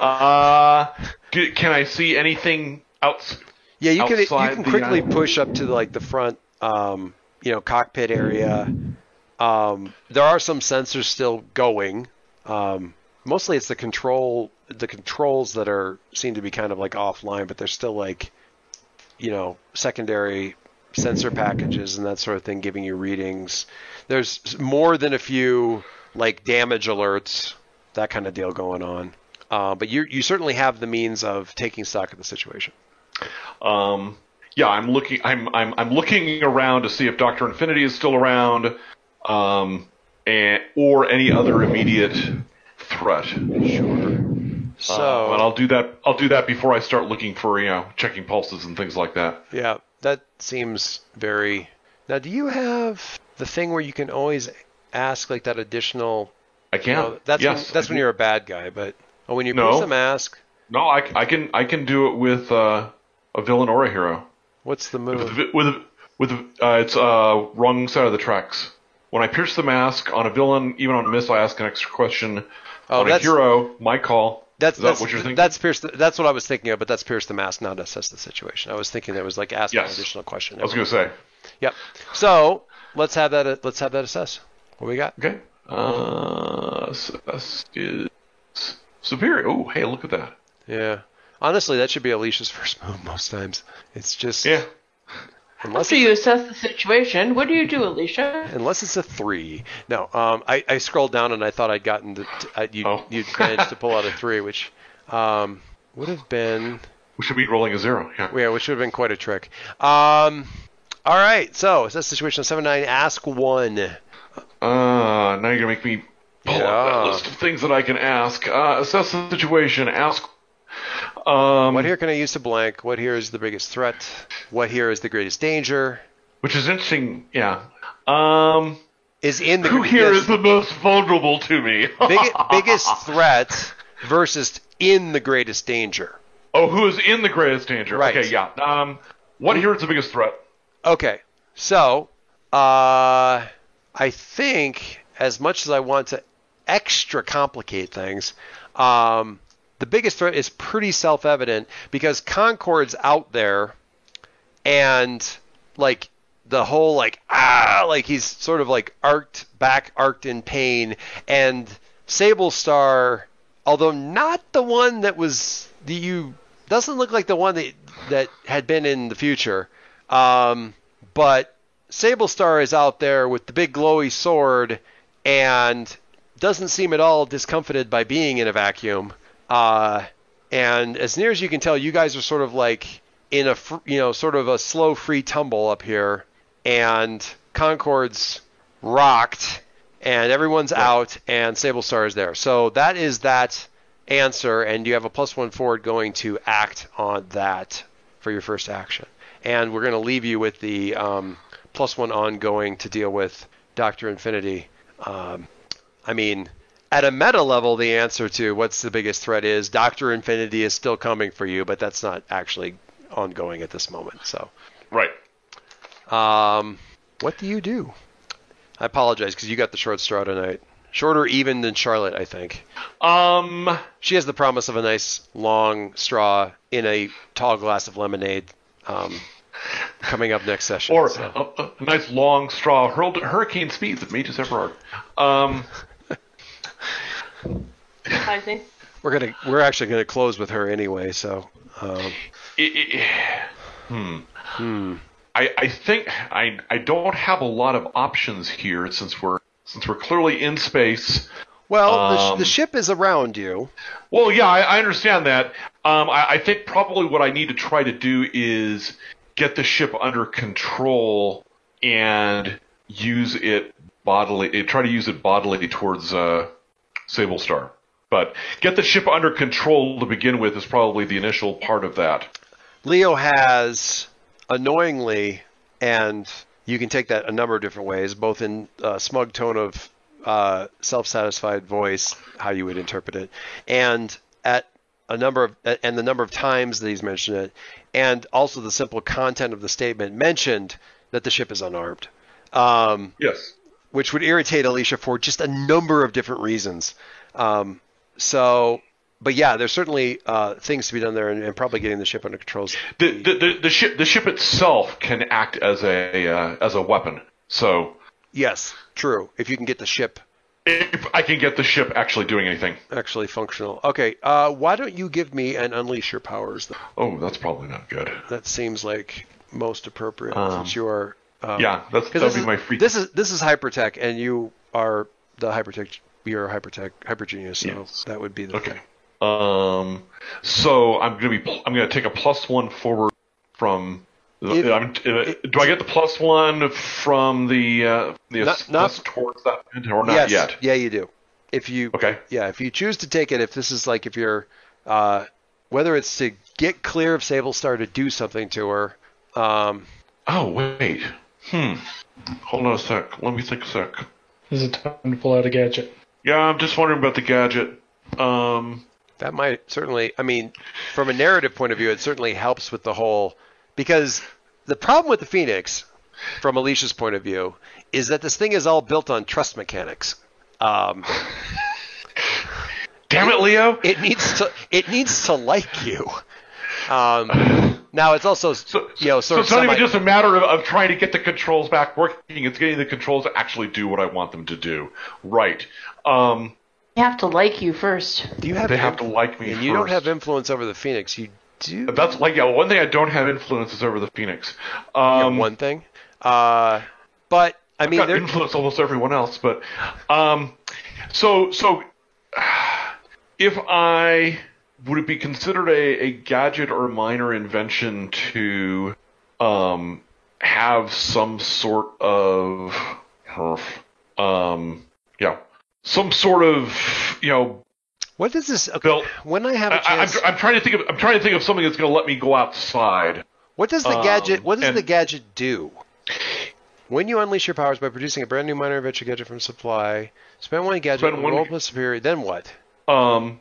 Uh, can I see anything else? Yeah, you can you can quickly island. push up to like the front, um, you know, cockpit area. Um, there are some sensors still going. Um, mostly it's the control the controls that are seem to be kind of like offline, but they're still like, you know, secondary sensor packages and that sort of thing giving you readings. There's more than a few like damage alerts, that kind of deal going on. Uh, but you you certainly have the means of taking stock of the situation. Um, yeah, I'm looking. I'm I'm I'm looking around to see if Doctor Infinity is still around, um, and or any other immediate threat. Sure. So Uh, and I'll do that. I'll do that before I start looking for you know checking pulses and things like that. yeah, that seems very. Now, do you have the thing where you can always ask like that additional? I you can. know, that's yes, when, that's I when do. you're a bad guy, but oh, when you No. push the mask. No, I, I can I can do it with uh, a villain or a hero. What's the move? with with the- uh, it's uh wrong side of the tracks. When I pierce the mask on a villain, even on a miss, I ask an extra question. Oh, on a that's hero, my call. that's that that's what you're thinking? that's pierce. The, that's what I was thinking of, but that's pierce the mask, not assess the situation. I was thinking that was like ask Yes. an additional question. I was going to say. Yep. So let's have that. Let's have that assess. What we got? Okay. Uh, success is superior. Oh, hey, look at that. Yeah. Honestly, that should be Alicia's [LAUGHS] first move most times. It's just Yeah. Unless After you assess the situation, what do you do, Alicia? unless it's a three. No, um, I, I scrolled down and I thought I'd gotten the t- uh, you Oh. you'd managed to pull out a three, which um, would have been We should be rolling a zero. Yeah. yeah, which would have been quite a trick. Um, all right, so assess the situation on seven nine. Ask one. Uh, now you're gonna make me pull up that list of things that I can ask. Uh, assess the situation. Ask. Um, What here can I use to blank? What here is the biggest threat? What here is the greatest danger? which is interesting. Yeah. Um, Is in the who here yes, is the most vulnerable to me? [LAUGHS] big, biggest threat versus in the greatest danger? oh, who is in the greatest danger? Right. Okay. Yeah. Um, what here is the biggest threat? Okay, so uh, I think as much as I want to extra complicate things, um, the biggest threat is pretty self-evident because Concord's out there, and like the whole like ah like he's sort of like arced back, arced in pain, and Sable Star, although not the one that was the you doesn't look like the one that that had been in the future. Um, but Sable Star is out there with the big glowy sword and doesn't seem at all discomfited by being in a vacuum. Uh, and as near as you can tell, you guys are sort of like in a fr- you know sort of a slow free tumble up here, and Concord's rocked, and everyone's out, and Sable Star is there. So that is that answer, and you have a plus one forward going to act on that for your first action. And we're going to leave you with the um, plus one ongoing to deal with Doctor Infinity. Um, I mean, at a meta level, the answer to what's the biggest threat is Doctor Infinity is still coming for you, but that's not actually ongoing at this moment. So, Right. um, what do you do? I apologize because you got the short straw tonight. Shorter even than Charlotte, I think. Um, She has the promise of a nice long straw in a tall glass of lemonade um, coming up next session. or so. a, a nice long straw hurled at hurricane speeds at Mages Everard. Um, I think. we're gonna we're actually gonna close with her anyway. So um, it, it, hmm. I, I think I I don't have a lot of options here since we're since we're clearly in space. well, the, Um, the ship is around you. Well, yeah, I, I understand that. Um, I, I think probably what I need to try to do is get the ship under control and use it bodily. Try to use it bodily towards uh, Sable Star. But get the ship under control to begin with is probably the initial part of that. Leo has annoyingly, and you can take that a number of different ways, both in a smug tone of uh, self-satisfied voice, how you would interpret it, and at a number of and the number of times that he's mentioned it, and also the simple content of the statement mentioned that the ship is unarmed, um, Yes. Which would irritate Alicia for just a number of different reasons. Um, so, but yeah, there's certainly uh, things to be done there, and, and probably getting the ship under control. The, the, the, the ship the ship itself can act as a uh, as a weapon. So Yes, true. If you can get the ship if I can get the ship actually doing anything. actually functional. Okay, uh, why don't you give me an unleash your powers? Then? Oh, that's probably not good. That seems like most appropriate Um, since you are. Um, Yeah, that's that'd this be is, my free. This is this is hypertech, and you are the hypertech. You're a hypertech hyper genius, so Yes. that would be the Okay. thing. Um, so I'm gonna be I'm gonna take a plus one forward from. If- I'm, uh, do I get the plus one from the uh, the Not- not- towards that or not yes, yet? yeah, you do. If you Okay. yeah, if you choose to take it, if this is like if you're, uh, whether it's to get clear of Sable Star to do something to her, um, Oh wait. Hmm. Hold on a sec. Let me think a sec. Is it time to pull out a gadget? Yeah, I'm just wondering about the gadget. Um. That might certainly, I mean, from a narrative point of view, it certainly helps with the whole because the problem with the Phoenix, from Alicia's point of view, is that this thing is all built on trust mechanics. Um, Damn it, Leo. it needs to it needs to like you. Um, [LAUGHS] now it's also So, you know so sort it's of not even just a matter of, of trying to get the controls back working. It's getting the controls to actually do what I want them to do. Right. Um, They have to like you first. you have they have to like me and you don't have influence over the Phoenix. You do That's like yeah. One thing I don't have influence is over the Phoenix. Yeah, Um, one thing. Uh, but I mean, got influence almost everyone else, but um, so so [SIGHS] if I would it be considered a, a gadget or minor invention to um have some sort of um yeah some sort of you know what does this? Okay, Bill, when I have a I, I'm, chance, I'm trying to think of I'm trying to think of something that's going to let me go outside. what does the um, gadget? What does and- the gadget do? When you unleash your powers by producing a brand new minor invention gadget from supply, spend one gadget Spend one- roll plus superior. Then what? Um,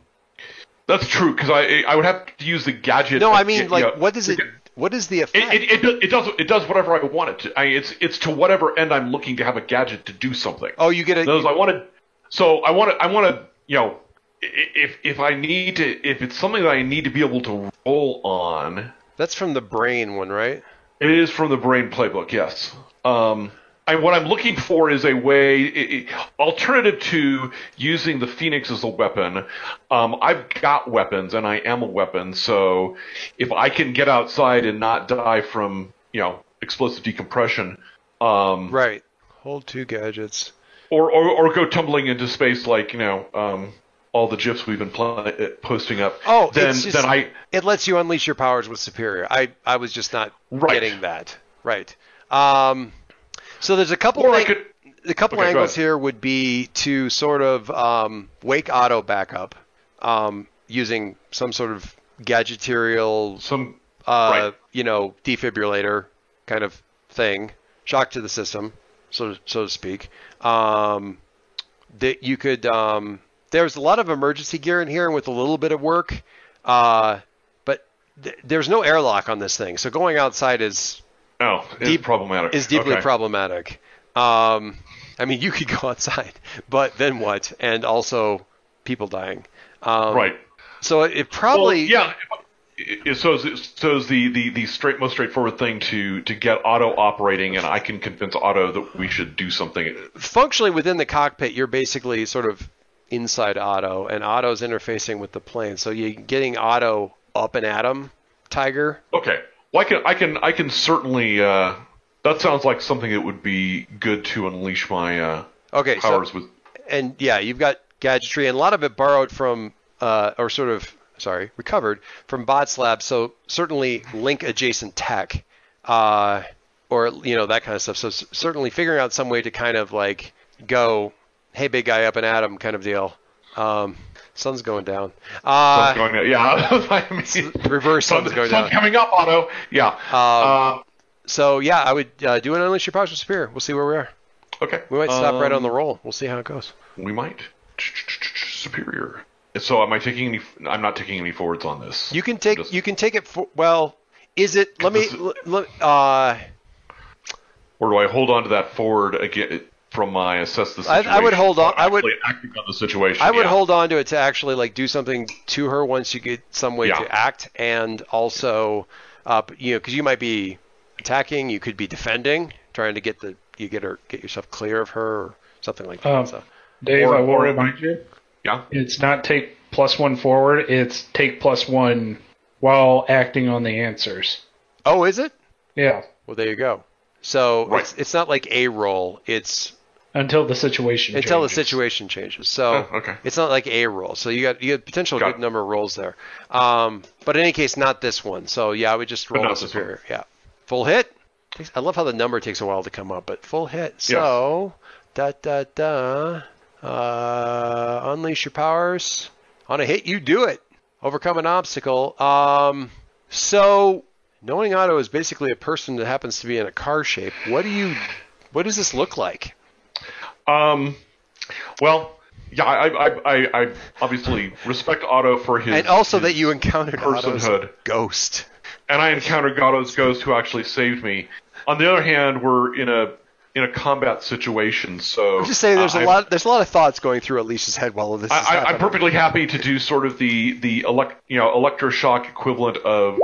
that's true because I I would have to use the gadget. No, I you mean, know, like, what does it? What is the effect? it, it, do- it does it does whatever I want it to. I, it's it's to whatever end I'm looking to have a gadget to do something. oh, you get a. Those I wanted. So I want to I want to you know if if I need to if it's something that I need to be able to roll on. that's from the brain one, right? It is from the brain playbook, yes. Um, and what I'm looking for is a way, i i alternative to using the Phoenix as a weapon. Um, I've got weapons, and I am a weapon. So if I can get outside and not die from, you know, explosive decompression, um, Right. Hold two gadgets. or, or or go tumbling into space like you know, um, all the gifs we've been pl- uh, posting up. Oh, then just, then I it lets you unleash your powers with superior. I I was just not Right. getting that. Right. Um, so there's a couple. or I thing- could. the couple Okay, angles here would be to sort of um, wake Otto back up um, using some sort of gadgeterial, Some uh, Right. you know, defibrillator kind of thing, shock to the system, so so to speak. Um, that you could. Um, there's a lot of emergency gear in here, and with a little bit of work, uh, but th- there's no airlock on this thing, so going outside is oh, it's Deep- problematic. is deeply Okay. problematic. Um, I mean, you could go [LAUGHS] outside, but then what? And also people dying. Um, Right. So it probably Well, yeah. So is, so is the, the, the straight most straightforward thing to, to get Otto operating, and I can convince Otto that we should do something. functionally within the cockpit, you're basically sort of inside Otto, and Otto's interfacing with the plane. So you're getting Otto up and at him, Tiger. Okay. Well, I can I can I can certainly. Uh, that sounds like something that would be good to unleash my uh, Okay, so powers with. and yeah, you've got gadgetry, and a lot of it borrowed from, uh, or sort of, sorry, recovered from Bots Lab. So certainly link adjacent tech, uh, or you know that kind of stuff. So certainly figuring out some way to kind of like go, hey, big guy up and at him kind of deal. Um, sun's going down. Uh, going to, yeah, [LAUGHS] I mean, reverse sun's sun, going sun down. coming up, Otto. Yeah. uh, So yeah, I would uh, do an unleash your powers with Superior. We'll see where we are. okay. We might stop right Um, on the roll. We'll see how it goes. We might. Superior. So am I taking any? I'm not taking any forwards on this. You can take Just- you can take it for well. Is it? Let me. Is- uh, or do I hold on to that forward again from my assess the I- I would hold on- I would- Actually acting on the situation. I would yeah. hold on to it to actually like do something to her once you get some way Yeah. to act, and also, uh, you know, because you might be attacking, you could be defending, trying to get the you get her get yourself clear of her or something like that. Um, so Dave, Or- I will remind you, Yeah. it's not take plus one forward, it's take plus one while acting on the answers. oh, is it? Yeah, Well, there you go. So Right. it's it's not like a roll. It's until the situation changes. until the situation changes. So Oh, okay. it's not like a roll. So you got you got potential Got good it. number of rolls there. Um, but in any case, not this one. So yeah, I would just roll not the this superior. Yeah, full hit. I love how the number takes a while to come up, but full hit. Yes. So da da da. Uh, unleash your powers. On a hit, you do it. Overcome an obstacle. Um, so knowing Otto is basically a person that happens to be in a car shape. What do you? What does this look like? Um. Well, yeah. I I I, I obviously respect Otto for his and also his that you encountered Otto's personhood. ghost. and I encountered Gatto's ghost who actually saved me. On the other hand, we're in a in a combat situation, so I'm just saying, there's a I- lot. There's a lot of thoughts going through Alicia's head while this is I, I, I'm perfectly happy to do sort of the the elect, you know electroshock equivalent of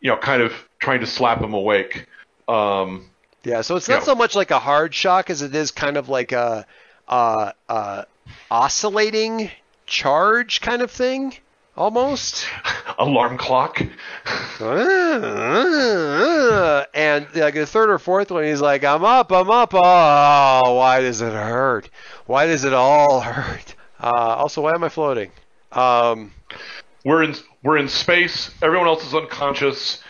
you know kind of trying to slap him awake. Um, Yeah, so it's not so much like a hard shock as it is kind of like a uh, uh, oscillating charge kind of thing, almost. [LAUGHS] alarm clock. [LAUGHS] And like the third or fourth one, he's like, "I'm up, I'm up." Oh, why does it hurt? Why does it all hurt? Uh, also, why am I floating? Um, We're in we're in space. Everyone else is unconscious.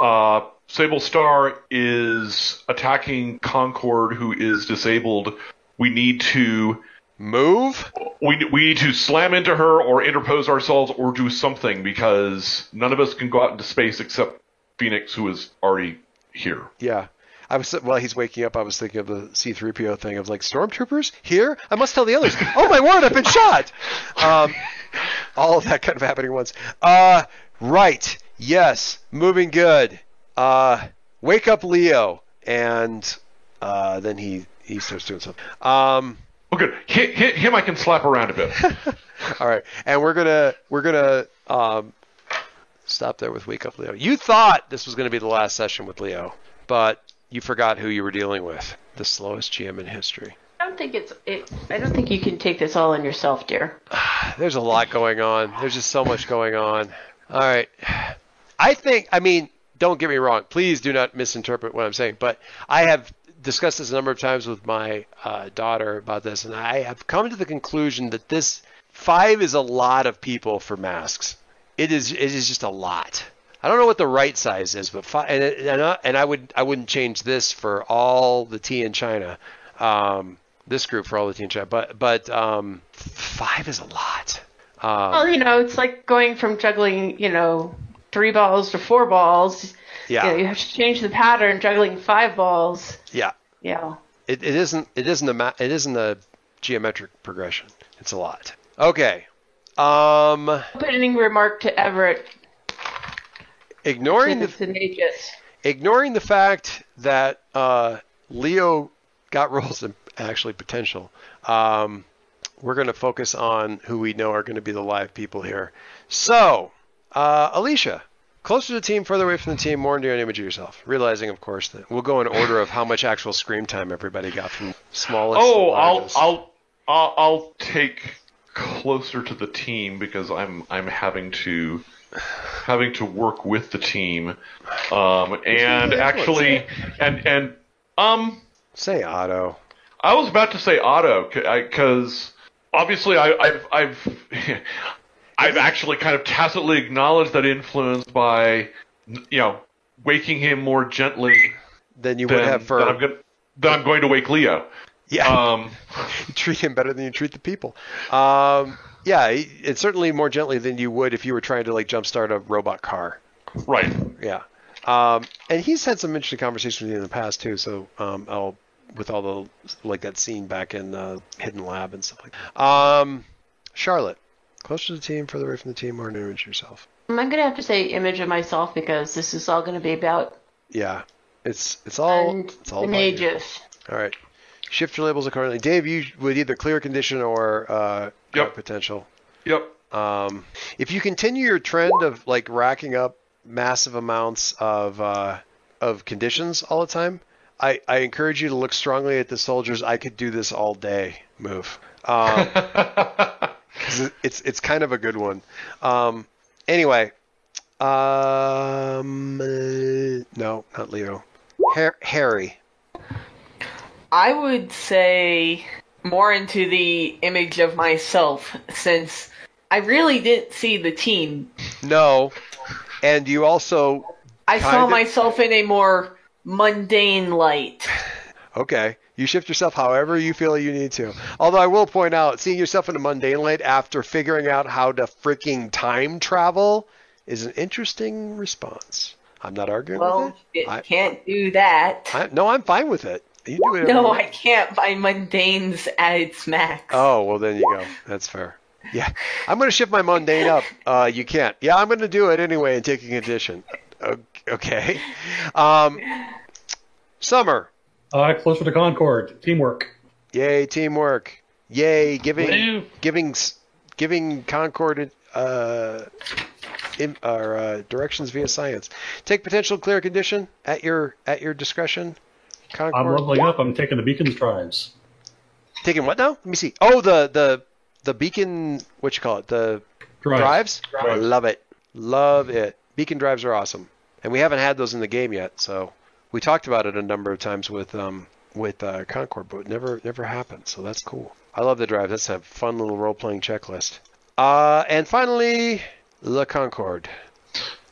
Uh, Sable Star is attacking Concord, who is disabled. We need to move. we we need to slam into her or interpose ourselves or do something because none of us can go out into space except Phoenix, who is already here. Yeah. I was while he's waking up, I was thinking of the C-3PO thing of like stormtroopers here. I must tell the others. [LAUGHS] oh my word, I've been shot. Um, all of that kind of happening once. Uh, right. Yes. Moving good. Uh, wake up, Leo, and uh, then he he starts doing something. Um, Oh, good. Hit, hit him. I can slap around a bit. [LAUGHS] all right, and we're gonna we're gonna um, stop there with wake up, Leo. You thought this was gonna be the last session with Leo, but you forgot who you were dealing with. The slowest GM in history. I don't think it's. It, I don't think you can take this all on yourself, dear. [SIGHS] There's a lot going on. There's just so much going on. All right. I think, I mean, don't get me wrong. Please do not misinterpret what I'm saying. But I have discussed this a number of times with my uh, daughter about this, and I have come to the conclusion that this five is a lot of people for masks. It is. It is just a lot. I don't know what the right size is, but five, and, and, I, and I would I wouldn't change this for all the tea in China. Um, this group for all the tea in China, but but um, five is a lot. Um, Well, you know, it's like going from juggling, you know, three balls to four balls. Yeah. You, know, you have to change the pattern. Juggling five balls. yeah, Yeah. it, it isn't it isn't a ma- it isn't a geometric progression. It's a lot. Okay. Um, Opening remark to Everett. ignoring the the ignoring the fact that uh, Leo got [LAUGHS] roles and actually potential. Um, we're going to focus on who we know are going to be the live people here. So, uh, Alicia, closer to the team, further away from the team, more into an image of yourself. Realizing, of course, that we'll go in order of how much actual screen time everybody got from smallest. to Oh, I'll. I'll I'll I'll take closer to the team because I'm I'm having to having to work with the team, um, and actually, and and um, say Otto. I was about to say Otto because obviously I, I've I've [LAUGHS] I've actually kind of tacitly acknowledged that influence by you know waking him more gently Than you than, would have for than I'm going than I'm going to wake Leo. yeah. Um, [LAUGHS] treat him better than you treat the people. Um, yeah, it's certainly more gently than you would if you were trying to like jumpstart a robot car. right. Yeah, um, and he's had some interesting conversations with you in the past too. So um, I'll with all the like that scene back in uh, Hidden Lab and stuff like that. Um, Charlotte, closer to the team, further away from the team, or an image of yourself. I'm gonna have to say image of myself because this is all gonna be about Yeah, it's it's all and it's all about you. Tenacious. All right. Shift your labels accordingly. Dave, you would either clear condition or uh, Yep. potential. Yep. Um, if you continue your trend of like racking up massive amounts of uh, of conditions all the time, I, I encourage you to look strongly at the soldiers. I could do this all day. Move. Um, [LAUGHS] 'cause it's it's kind of a good one. Um, anyway, um, uh, no, not Leo. Har- Harry. I would say more into the image of myself since I really didn't see the team. No, and you also I saw Kinda. myself in a more mundane light. [LAUGHS] Okay. You shift yourself however you feel you need to. Although I will point out, seeing yourself in a mundane light after figuring out how to freaking time travel is an interesting response. I'm not arguing Well, with it I- can't do that. I, no, I'm fine with it. You do it. No, I can't by mundane's at its max. Oh, well, then you go. That's fair. Yeah. I'm going to shift my mundane up. Uh, you can't. Yeah, I'm going to do it anyway and take a condition. Okay. Um, Summer. Uh, closer to Concord. Teamwork. Yay, teamwork. Yay, giving giving giving Concord uh, in, or, uh, directions via science. Take potential clear condition at your at your discretion. Concord. I'm leveling up. I'm taking the Beacons drives. Taking what now? Let me see. Oh, the the the beacon. What you call it? The Drives. drives. Drives. Love it. Love it. Beacon drives are awesome, and we haven't had those in the game yet. So we talked about it a number of times with um with uh, Concord, but it never never happened. So that's cool. I love the drive. That's a fun little role playing checklist. Uh, and finally, the Concord.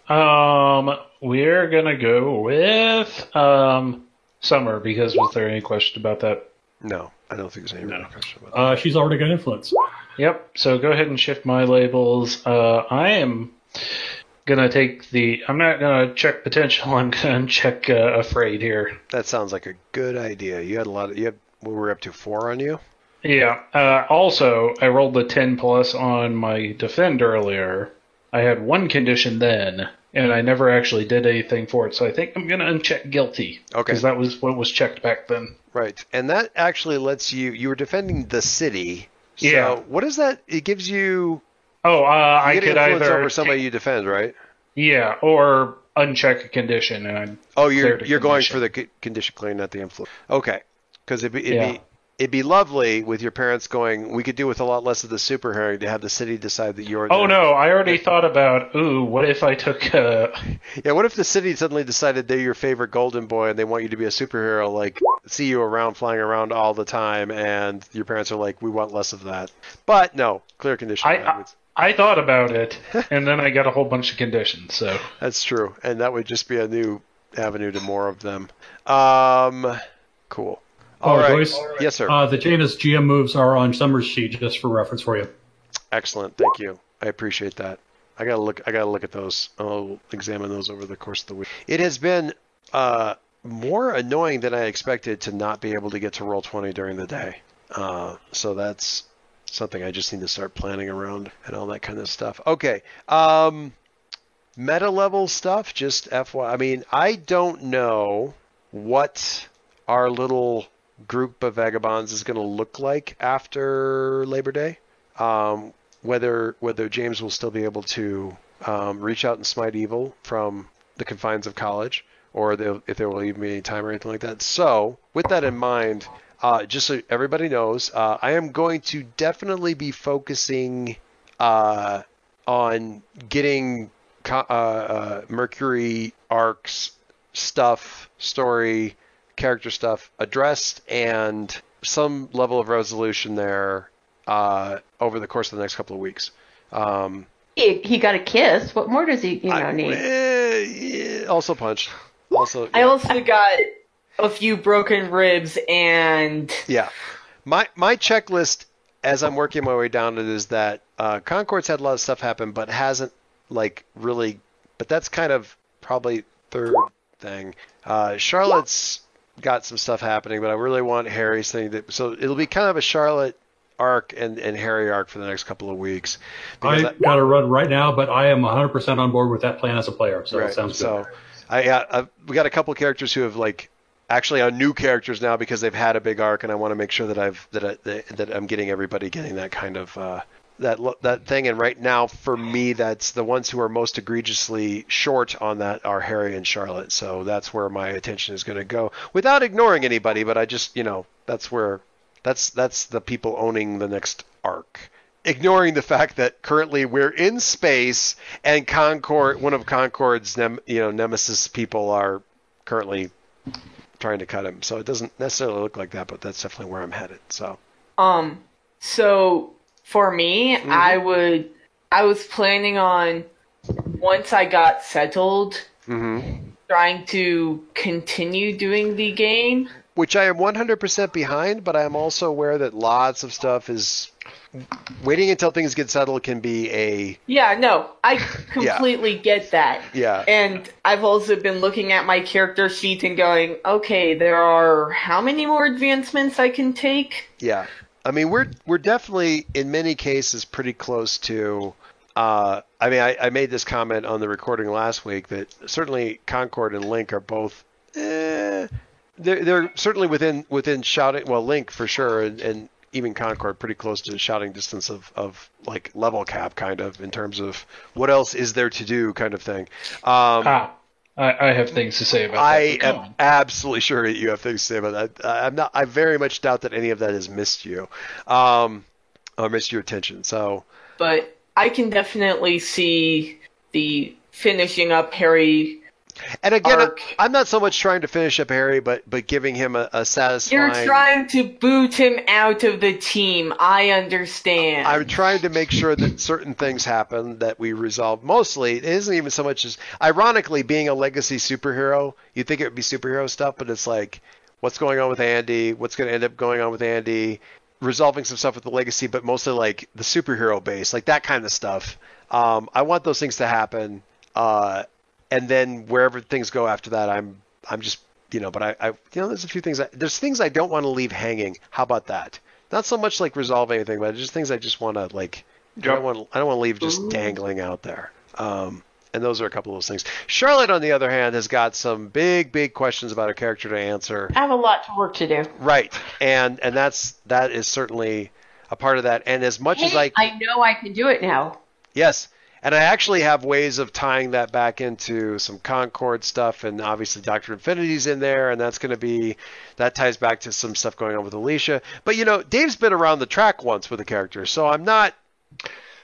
Um, we're gonna go with um Summer because was there any question about that? No, I don't think there's any No. question about that. Uh, she's already got influence. Yep. So go ahead and shift my labels. Uh, I am gonna take the. I'm not gonna check potential. [LAUGHS] I'm gonna check uh, afraid here. That sounds like a good idea. You had a lot of you had what were up to four on you. Yeah. Uh, also, I rolled the 10 plus on my defend earlier. I had one condition then, and I never actually did anything for it. So I think I'm gonna uncheck guilty. Okay. Because that was what was checked back then. Right, and that actually lets you. You were defending the city. So Yeah. what is that? It gives you. Oh, uh, I could influence either over somebody take- you defend, right? Yeah, or uncheck a condition, and I'm Oh, you're you're going for the condition clearing, not the influence. Okay, because it'd be it'd, Yeah. be it'd be lovely with your parents going. We could do with a lot less of the super herring to have the city decide that you're. Oh no, I already thought about. Ooh, what if I took? Uh, [LAUGHS] Yeah, what if the city suddenly decided they're your favorite golden boy and they want you to be a superhero, like see you around, flying around all the time, and your parents are like, we want less of that. But no, clear condition. I, I. I thought about it, [LAUGHS] and then I got a whole bunch of conditions. So That's true, and that would just be a new avenue to more of them. Um, cool. All Oh, right. Doyce? Yes, sir. Uh, the Janus GM moves are on Summer's sheet just for reference for you. Excellent. Thank you. I appreciate that. I gotta look. I gotta look at those. I'll examine those over the course of the week. It has been uh, more annoying than I expected to not be able to get to roll twenty during the day. Uh, so that's something I just need to start planning around and all that kind of stuff. Okay. Um, meta level stuff. Just FY. I mean, I don't know what our little group of vagabonds is going to look like after Labor Day um, whether whether James will still be able to um, reach out and smite evil from the confines of college, or if there will even be any time or anything like that. So, with that in mind, uh, just so everybody knows, uh, I am going to definitely be focusing uh, on getting co- uh, uh, Mercury arcs stuff, story, character stuff addressed, and some level of resolution there uh, over the course of the next couple of weeks. Um, He, he got a kiss. What more does he, you know, I- need? eh, also punched. Also, I also got a few broken ribs and yeah. My my checklist as I'm working my way down it is that uh, Concord's had a lot of stuff happen, but hasn't like really. But that's kind of probably third thing. Uh, Charlotte's got some stuff happening, but I really want Harry's thing. That, so it'll be kind of a Charlotte arc and, and Harry arc for the next couple of weeks. Because I got to run right now, but I am 100% on board with that plan as a player. So Right. it sounds good. so I, uh, I we got a couple characters who have like actually on new characters now because they've had a big arc, and I want to make sure that I've that I, that, I'm getting everybody getting that kind of uh, that that thing. And right now, for me, that's the ones who are most egregiously short on that are Harry and Charlotte. So that's where my attention is going to go, without ignoring anybody. But I just you know that's where that's that's the people owning the next arc. Ignoring the fact that currently we're in space and Concord, one of Concord's you know nemesis people are currently trying to cut him. So it doesn't necessarily look like that, but that's definitely where I'm headed. So um so for me I would I was planning on once I got settled trying to continue doing the game. Which I am 100% behind, but I am also aware that lots of stuff is waiting until things get settled can be a Yeah, no, I [LAUGHS] completely get that. yeah. And I've also been looking at my character sheet and going, okay, there are how many more advancements I can take? Yeah, I mean we're we're definitely in many cases pretty close to uh, I mean, I, I made this comment on the recording last week that certainly Concord and Link are both. Eh, they're, they're certainly within within shouting. Well, Link for sure, and, and even Concord pretty close to the shouting distance of, of like level cap kind of in terms of what else is there to do kind of thing. Um, Ah, I, I have things to say about that. I am on. absolutely sure that you have things to say about that. I- I'm not. I very much doubt that any of that has missed you, um, or missed your attention. So But I can definitely see the finishing up Harry. And again, arc. I'm not so much trying to finish up Harry, but but giving him a, a satisfying. You're trying to boot him out of the team. I understand. I'm trying to make sure that certain things happen that we resolve. Mostly, it isn't even so much as ironically being a legacy superhero. You think it would be superhero stuff, but it's like what's going on with Andy, what's going to end up going on with Andy, resolving some stuff with the legacy, but mostly like the superhero base, like that kind of stuff. Um, I want those things to happen, uh, and then wherever things go after that, I'm I'm just you know, but I, I you know, there's a few things. I, there's things I don't want to leave hanging. How about that? Not so much like resolve anything, but just things I just want to like. I don't want. I don't want to leave just dangling out there. Um, and those are a couple of those things. Charlotte, on the other hand, has got some big, big questions about her character to answer. I have a lot to work to do. Right, and and that's that is certainly a part of that. And as much as I I know I can do it now. Yes. And I actually have ways of tying that back into some Concord stuff, and obviously Doctor Infinity's in there, and that's going to be that ties back to some stuff going on with Alicia. But you know, Dave's been around the track once with a character, so I'm not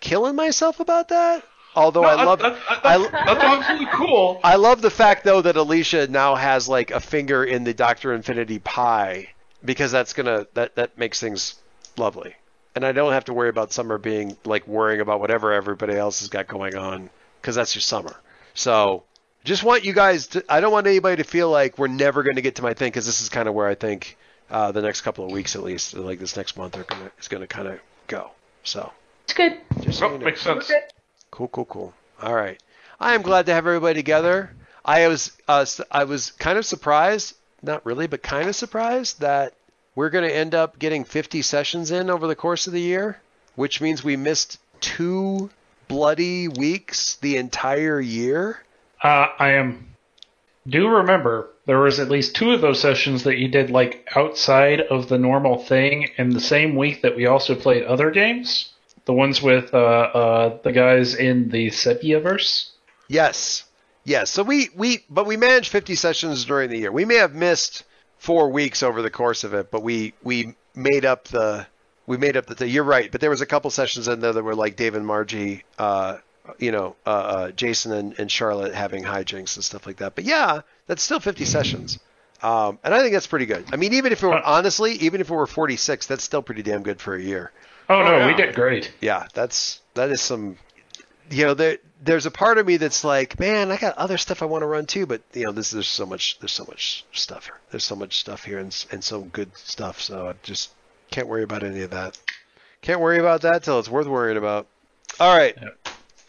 killing myself about that. Although I love, that, that, I, that's, that's absolutely cool. I love the fact though that Alicia now has like a finger in the Doctor Infinity pie because that's gonna that that makes things lovely, and I don't have to worry about Summer being like worrying about whatever everybody else has got going on because that's your Summer. So just want you guys to. I don't want anybody to feel like we're never going to get to my thing because this is kind of where I think uh, the next couple of weeks at least, like this next month, are gonna is going to kind of go. So It's good. just so Oh, you know. makes sense. Cool, cool, cool. All right. I am glad to have everybody together. I was uh, s- I was kind of surprised, not really, but kind of surprised that we're going to end up getting 50 sessions in over the course of the year, which means we missed two bloody weeks the entire year. Uh, I am. Do remember there was at least two of those sessions that you did like outside of the normal thing in the same week that we also played other games. The ones with uh, uh, the guys in the Sepiaverse. Yes. Yes. So we, we but we managed 50 sessions during the year. We may have missed four weeks over the course of it, but we we made up the we made up the. You're right, but there was a couple sessions in there that were like Dave and Margie, uh, you know, uh, uh, Jason and, and Charlotte having hijinks and stuff like that. But yeah, that's still 50 sessions. Um, and I think that's pretty good. I mean, even if it were honestly, even if it were 46, that's still pretty damn good for a year. Oh, no, yeah. we did great. Yeah, that's that is some. You know, there there's a part of me that's like, man, I got other stuff I want to run too, but you know, this there's so much there's so much stuff here. There's so much stuff here and and so good stuff. So I just can't worry about any of that. Can't worry about that till it's worth worrying about. All right,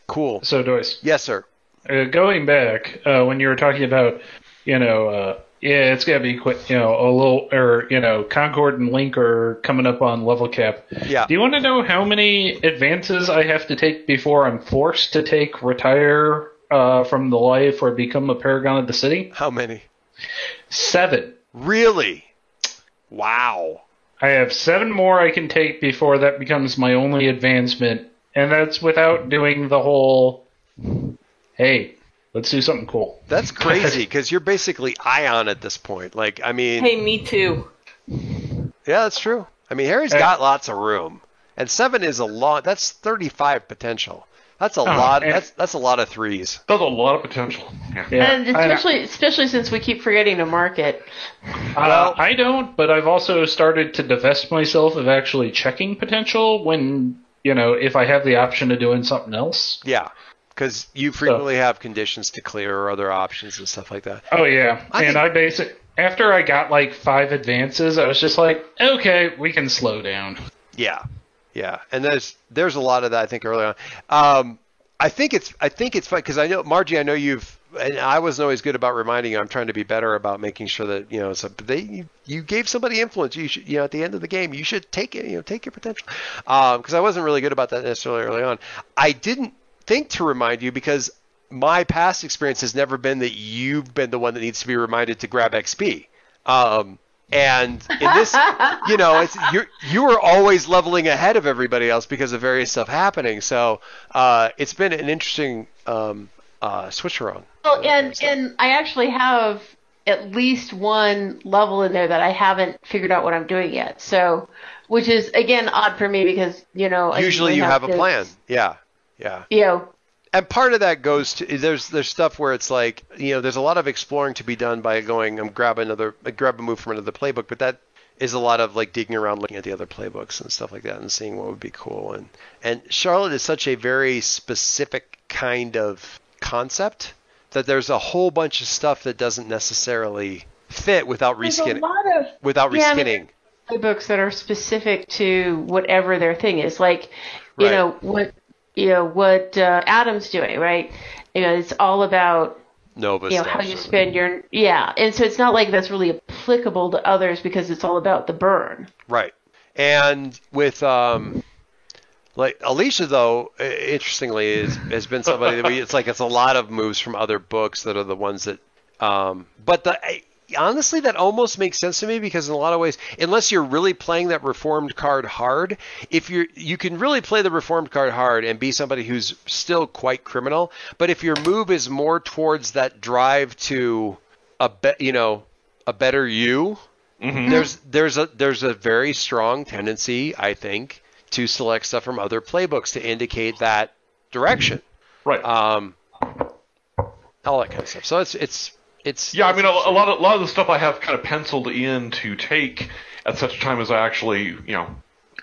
cool. So, Doyce, Yes, sir. uh, going back uh, when you were talking about, you know, uh, yeah, it's gotta be quick, you know, a little, or you know, Concord and Link are coming up on level cap. Yeah. Do you want to know how many advances I have to take before I'm forced to take retire uh, from the life or become a paragon of the city? How many? Seven. Really? Wow. I have seven more I can take before that becomes my only advancement, and that's without doing the whole. Hey, let's do something cool. That's [LAUGHS] crazy because you're basically Ion at this point. Like, I mean, Hey, me too. Yeah, that's true. I mean, Harry's Uh, got lots of room, and seven is a lot. That's thirty-five potential. That's a Oh, lot. and- That's that's a lot of threes. That's a lot of potential. Yeah. Yeah, and I- especially especially since we keep forgetting to mark it. Uh, I don't, but I've also started to divest myself of actually checking potential when, you know, if I have the option of doing something else. Yeah, because you frequently have conditions to clear or other options and stuff like that. Oh, yeah. I and think- I basic after I got like five advances, I was just like, okay, we can slow down. Yeah, yeah, and there's there's a lot of that I think early on. Um, I think it's I think it's fun because I know Margie. I know you've and I wasn't always good about reminding you. I'm trying to be better about making sure that you know. So they you, you gave somebody influence. You should you know at the end of the game you should take it. You know take your potential. Because I wasn't really good about that necessarily early on. I didn't think to remind you because my past experience has never been that you've been the one that needs to be reminded to grab XP. Um, and in this, you know, it's you you are always leveling ahead of everybody else because of various stuff happening. So uh, it's been an interesting um, uh, switch around. Well, and and I actually have at least one level in there that I haven't figured out what I'm doing yet. So, which is again odd for me because you know I Usually you have a to, plan. Yeah, yeah. And part of that goes to there's there's stuff where it's like you know there's a lot of exploring to be done by going I'm grab another grab a move from another playbook, but that is a lot of like digging around looking at the other playbooks and stuff like that and seeing what would be cool and and Charlotte is such a very specific kind of concept that there's a whole bunch of stuff that doesn't necessarily fit without reskinning of without Yeah, I mean, reskinning. playbooks that are specific to whatever their thing is. Like, you Right. know what you know what uh, Adam's doing, right? You know, it's all about Nova you know how you spend your yeah, and so it's not like that's really applicable to others because it's all about the burn. Right. And with um like Alicia though, interestingly is has been somebody that we it's like it's a lot of moves from other books that are the ones that um but the honestly that almost makes sense to me because in a lot of ways unless you're really playing that reformed card hard if you're you can really play the reformed card hard and be somebody who's still quite criminal but if your move is more towards that drive to a be, you know a better you there's there's a there's a very strong tendency, I think, to select stuff from other playbooks to indicate that direction. Right. Um, all that kind of stuff. So it's it's it's Yeah, I mean, a, a lot of a lot of the stuff I have kind of penciled in to take at such a time as I actually, you know,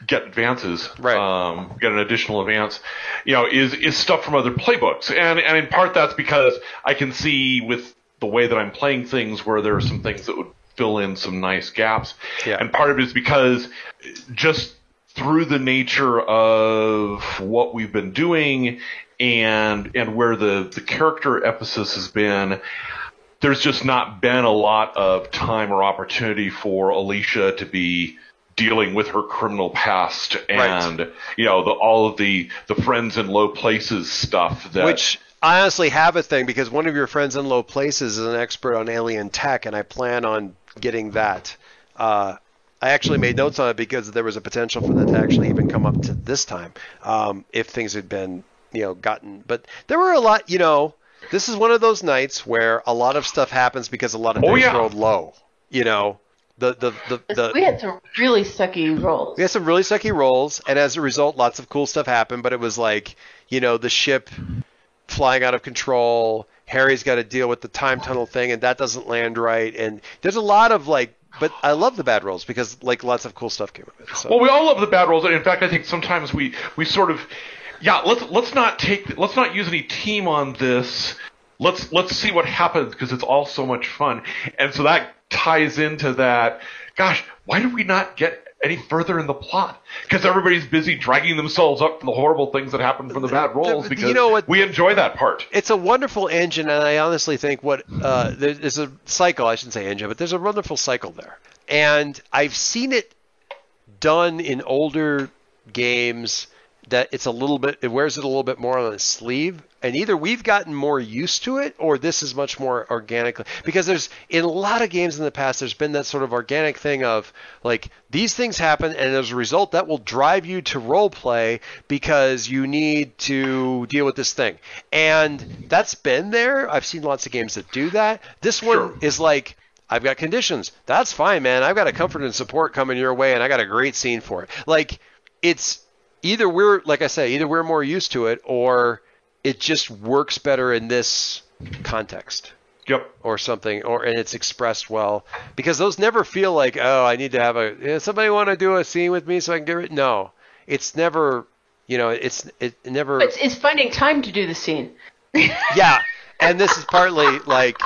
get advances, Right. Um, get an additional advance, you know, is is stuff from other playbooks, and and in part that's because I can see with the way that I'm playing things where there are some things that would fill in some nice gaps, Yeah. and part of it is because just through the nature of what we've been doing and and where the the character emphasis has been there's just not been a lot of time or opportunity for Alicia to be dealing with her criminal past and you know the, all of the the friends in low places stuff that which I honestly have a thing because one of your friends in low places is an expert on alien tech, and I plan on getting that. Uh, I actually made notes on it because there was a potential for that to actually even come up to this time um, if things had been you know gotten. But there were a lot, you know. This is one of those nights where a lot of stuff happens because a lot of Oh, dice yeah. rolled low. You know, the the the, the we had some really sucky rolls. we had some really sucky rolls, and as a result, lots of cool stuff happened. But it was like, you know, the ship flying out of control. Harry's got to deal with the time tunnel thing, and that doesn't land right. And there's a lot of like, but I love the bad rolls because like lots of cool stuff came of it. So. Well, we all love the bad rolls. In fact, I think sometimes we we sort of yeah. Let's let's not take let's not use any team on this. Let's let's see what happens because it's all so much fun, and so that ties into that. Gosh, why did we not get any further in the plot? Because everybody's busy dragging themselves up from the horrible things that happen from the bad rolls. You Because know what- we enjoy that part. it's a wonderful engine, and I honestly think what uh, there's a cycle. I shouldn't say engine, but there's a wonderful cycle there, and I've seen it done in older games that it's a little bit it wears it a little bit more on the sleeve and either we've gotten more used to it or this is much more organically because there's in a lot of games in the past there's been that sort of organic thing of like these things happen and as a result that will drive you to role play because you need to deal with this thing and that's been there i've seen lots of games that do that this one Sure. is like I've got conditions. That's fine, man. I've got a comfort and support coming your way, and I got a great scene for it. Like, it's either we're, like I say, either we're more used to it, or it just works better in this context Yep. or something, or and it's expressed well. Because those never feel like, oh, I need to have a somebody want to do a scene with me so I can get it. No, it's never. You know, it's it never. It's, it's finding time to do the scene. [LAUGHS] Yeah, and this is partly like,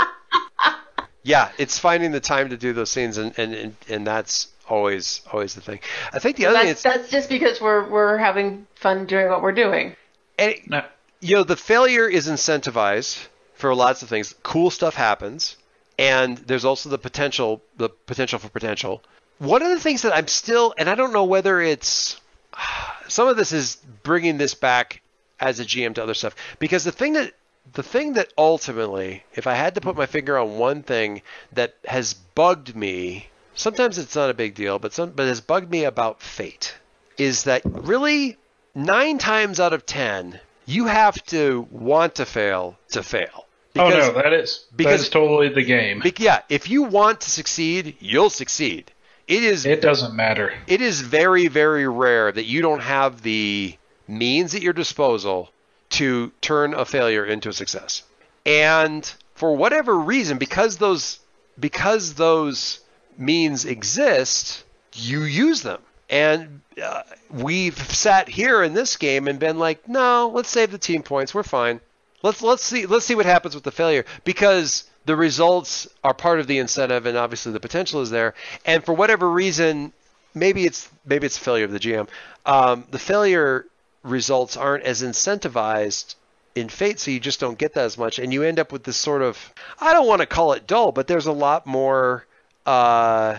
yeah, it's finding the time to do those scenes, and and and, and that's always always the thing. I think the other thing is, that's just because we're we're having fun doing what we're doing. and it- No. you know, the failure is incentivized for lots of things. Cool stuff happens, and there's also the potential, the potential for potential. One of the things that I'm still, and I don't know whether it's [SIGHS] some of this is bringing this back as a GM to other stuff because the thing that the thing that ultimately, if I had to put my finger on one thing that has bugged me, sometimes it's not a big deal, but some but has bugged me about fate is that really nine times out of ten you have to want to fail to fail. oh no, that is because- that is totally the game. Be- yeah, if you want to succeed, you'll succeed. It is It doesn't matter. it is very very rare that you don't have the means at your disposal to turn a failure into a success. And for whatever reason because those because those means exist, you use them. And uh, we've sat here in this game and been like, "No, let's save the team points. We're fine. Let's let's see let's see what happens with the failure because the results are part of the incentive and obviously the potential is there. And for whatever reason, maybe it's maybe it's failure of the GM. Um, the failure results aren't as incentivized in Fate, so you just don't get that as much, and you end up with this sort of I don't want to call it dull, but there's a lot more. Uh,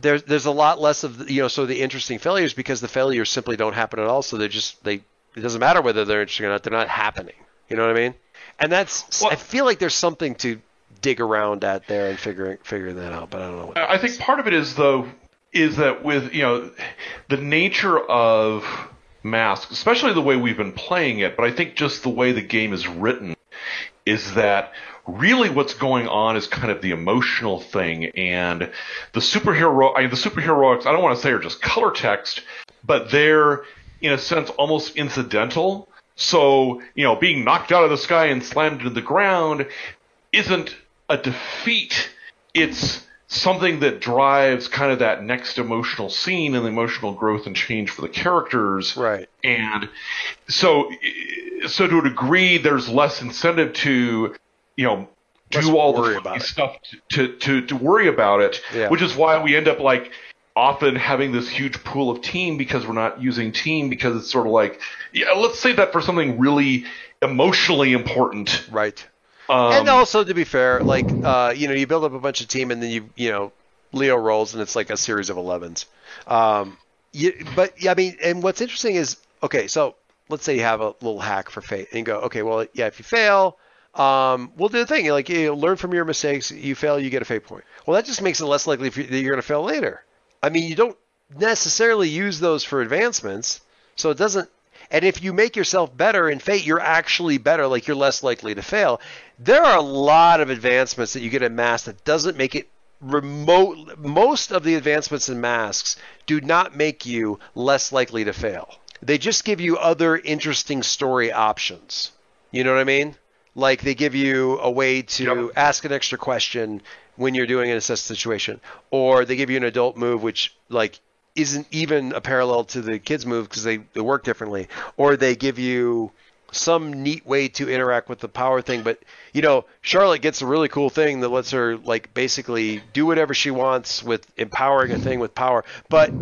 there's there's a lot less of the, you know so the interesting failures because the failures simply don't happen at all, so they're just they it doesn't matter whether they're interesting or not, they're not happening. You know what I mean? And that's Well- I feel like there's something to dig around at there and figuring figuring that out, but I don't know what. I think part of it is though is that with you know the nature of Mask, especially the way we've been playing it, but I think just the way the game is written is that really what's going on is kind of the emotional thing and the superhero I mean, the superheroics I don't want to say are just color text, but they're in a sense almost incidental. So, you know, being knocked out of the sky and slammed into the ground isn't a defeat. It's something that drives kind of that next emotional scene and the emotional growth and change for the characters. Right. And so, so to a degree, there's less incentive to, you know, do all the stuff to, to, to worry about it, Yeah. which is why we end up like often having this huge pool of team because we're not using team because it's sort of like, yeah, let's say that for something really emotionally important. Right. Um, and also, to be fair, like uh, you know, you build up a bunch of team, and then you you know, Leo rolls, and it's like a series of 11s. Um, you, but yeah, I mean, and what's interesting is okay, so let's say you have a little hack for fate, and you go, okay, well, yeah, if you fail, um, we'll do the thing. Like you learn from your mistakes. You fail, you get a fate point. Well, that just makes it less likely you, that you're going to fail later. I mean, you don't necessarily use those for advancements, so it doesn't. And if you make yourself better in Fate, you're actually better. Like you're less likely to fail. There are a lot of advancements that you get in Mask that doesn't make it remote. Most of the advancements in Masks do not make you less likely to fail. They just give you other interesting story options. You know what I mean? Like they give you a way to Yep. ask an extra question when you're doing an assessed situation, or they give you an adult move which like isn't even a parallel to the kids move because they, they work differently, or they give you some neat way to interact with the power thing. But you know, Charlotte gets a really cool thing that lets her like basically do whatever she wants with empowering a thing with power, but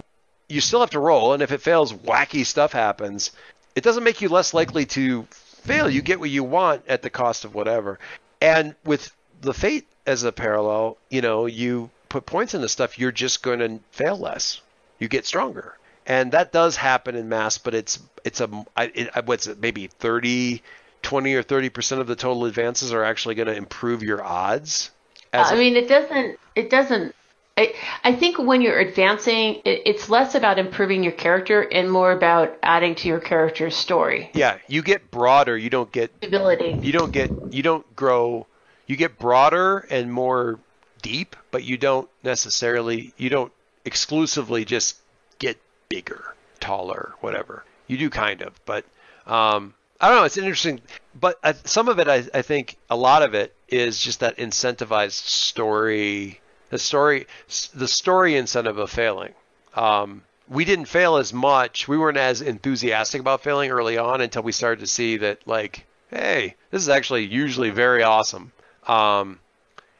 you still have to roll, and if it fails, wacky stuff happens. It doesn't make you less likely to fail. You get what you want at the cost of whatever. And with the fate as a parallel, you know, you put points into stuff, you're just going to fail less. You get stronger, and that does happen in Masks. But it's it's a I- it, what's it maybe 30, 20 or thirty percent of the total advances are actually going to improve your odds. As I a- mean, it doesn't. It doesn't. I, I think when you're advancing, it, it's less about improving your character and more about adding to your character's story. yeah, you get broader. You don't get Ability. you don't get you don't grow you get broader and more deep but you don't necessarily you don't exclusively just get bigger taller whatever you do kind of but um i don't know it's interesting but I, some of it I, I think a lot of it is just that incentivized story the story the story incentive of failing um we didn't fail as much. We weren't as enthusiastic about failing early on until we started to see that, like, hey, this is actually usually very awesome. Um,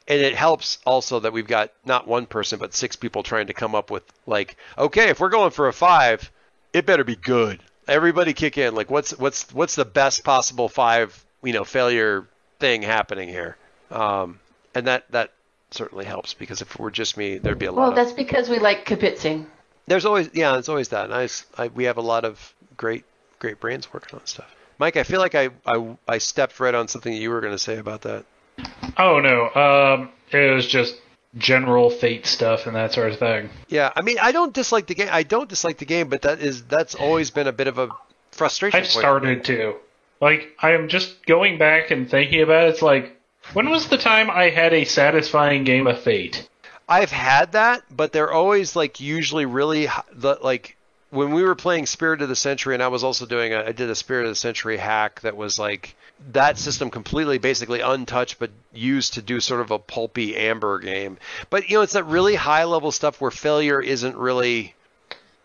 and it helps also that we've got not one person but six people trying to come up with like, okay, if we're going for a five, it better be good. Everybody kick in. Like, what's what's what's the best possible five, you know, failure thing happening here? Um, and that that certainly helps because if it were just me, there'd be a lot. Well, of, that's because we like kibitzing. there's always yeah, there's always that. Nice. I, we have a lot of great great brains working on stuff. Mike, I feel like I, I, I stepped right on something you were going to say about that. Oh no, um, it was just general fate stuff and that sort of thing. Yeah, I mean, I don't dislike the game. I don't dislike the game, but that is that's always been a bit of a frustration. I've started to. Like, I am just going back and thinking about it. It's like, when was the time I had a satisfying game of Fate? I've had that, but they're always like usually really like when we were playing Spirit of the Century, and I was also doing a, I did a Spirit of the Century hack that was like that system completely basically untouched, but used to do sort of a pulpy amber game. But you know, it's that really high level stuff where failure isn't really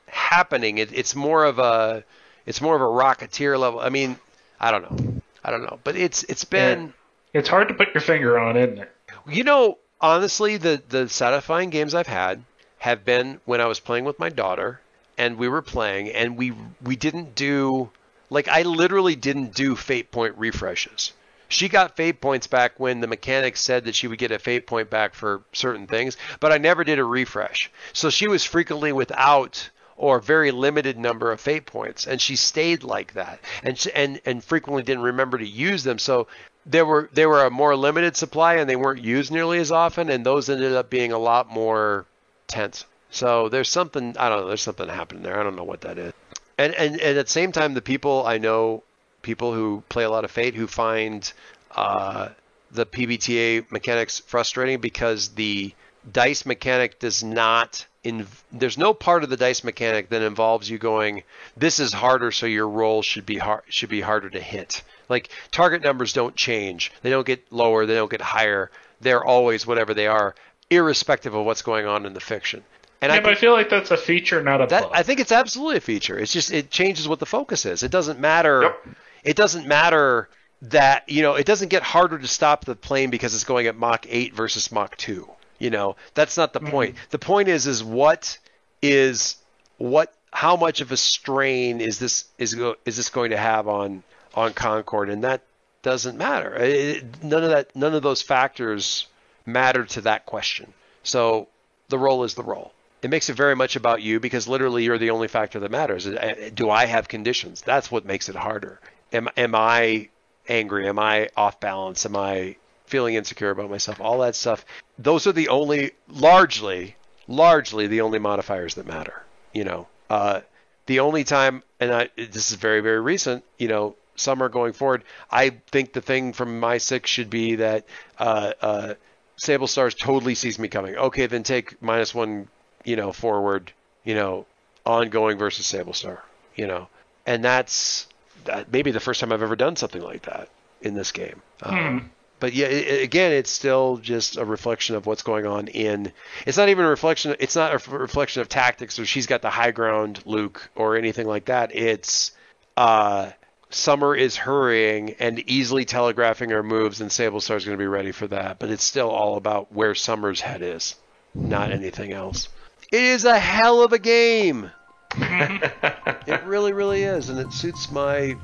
happening. It, it's more of a it's more of a rocketeer level. I mean, I don't know, I don't know, but it's it's been. It's hard to put your finger on, isn't it? You know, honestly, the the satisfying games I've had have been when I was playing with my daughter and we were playing and we we didn't do like I literally didn't do fate point refreshes. She got fate points back when the mechanic said that she would get a fate point back for certain things, but I never did a refresh. So she was frequently without or very limited number of fate points and she stayed like that and she, and and frequently didn't remember to use them. So there were they were a more limited supply and they weren't used nearly as often and those ended up being a lot more tense. So there's something I don't know. There's something happening there. I don't know what that is. And and, and at the same time, the people I know, people who play a lot of Fate, who find uh, the PBTA mechanics frustrating because the dice mechanic does not. In, there's no part of the dice mechanic that involves you going, this is harder, so your roll should be hard, should be harder to hit. Like target numbers don't change. They don't get lower. They don't get higher. They're always whatever they are, irrespective of what's going on in the fiction. And yeah, I, but I feel like that's a feature, not a that, bug. I think it's absolutely a feature. It's just it changes what the focus is. It doesn't matter. Yep. It doesn't matter that you know it doesn't get harder to stop the plane because it's going at Mach eight versus Mach two. You know that's not the mm-hmm. point. The point is is what is what how much of a strain is this is go, is this going to have on on Concord, and that doesn't matter. It, none of that none of those factors matter to that question. So the roll is the roll. It makes it very much about you because literally you're the only factor that matters. Uh, Do I have conditions? That's what makes it harder. Am am I angry? Am I off balance? Am I feeling insecure about myself? All that stuff. Those are the only largely largely the only modifiers that matter. You know, uh, the only time, and I, this is very very recent. You know, summer going forward, I think the thing from my six should be that uh, uh, Sable Stars totally sees me coming. Okay, then take minus one, you know, forward, you know, ongoing versus Sable Star, you know, and that's that maybe the first time I've ever done something like that in this game. Um, but yeah, it, again, it's still just a reflection of what's going on in. It's not even a reflection. It's not a reflection of tactics, or she's got the high ground, Luke, or anything like that. It's uh, Summer is hurrying and easily telegraphing her moves, and Sable Star's going to be ready for that. But it's still all about where Summer's head is, not anything else. It is a hell of a game. [LAUGHS] it really, really is, and it suits my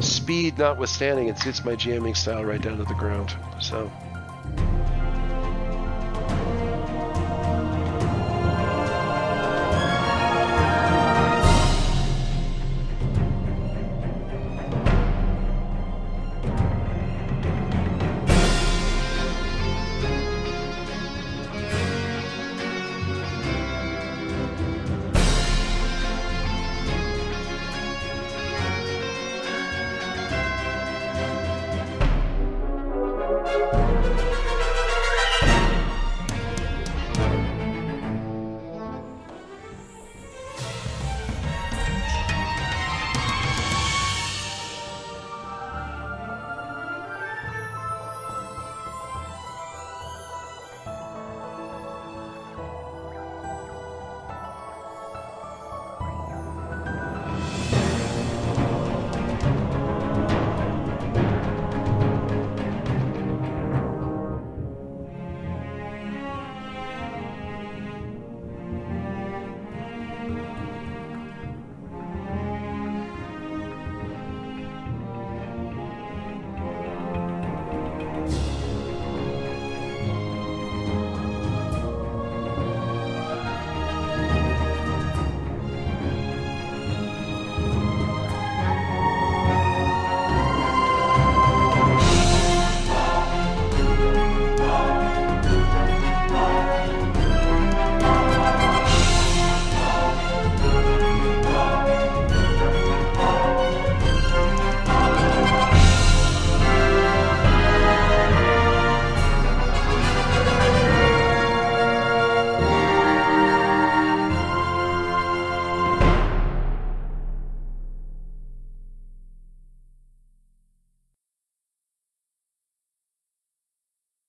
speed notwithstanding. It suits my jamming style right down to the ground. So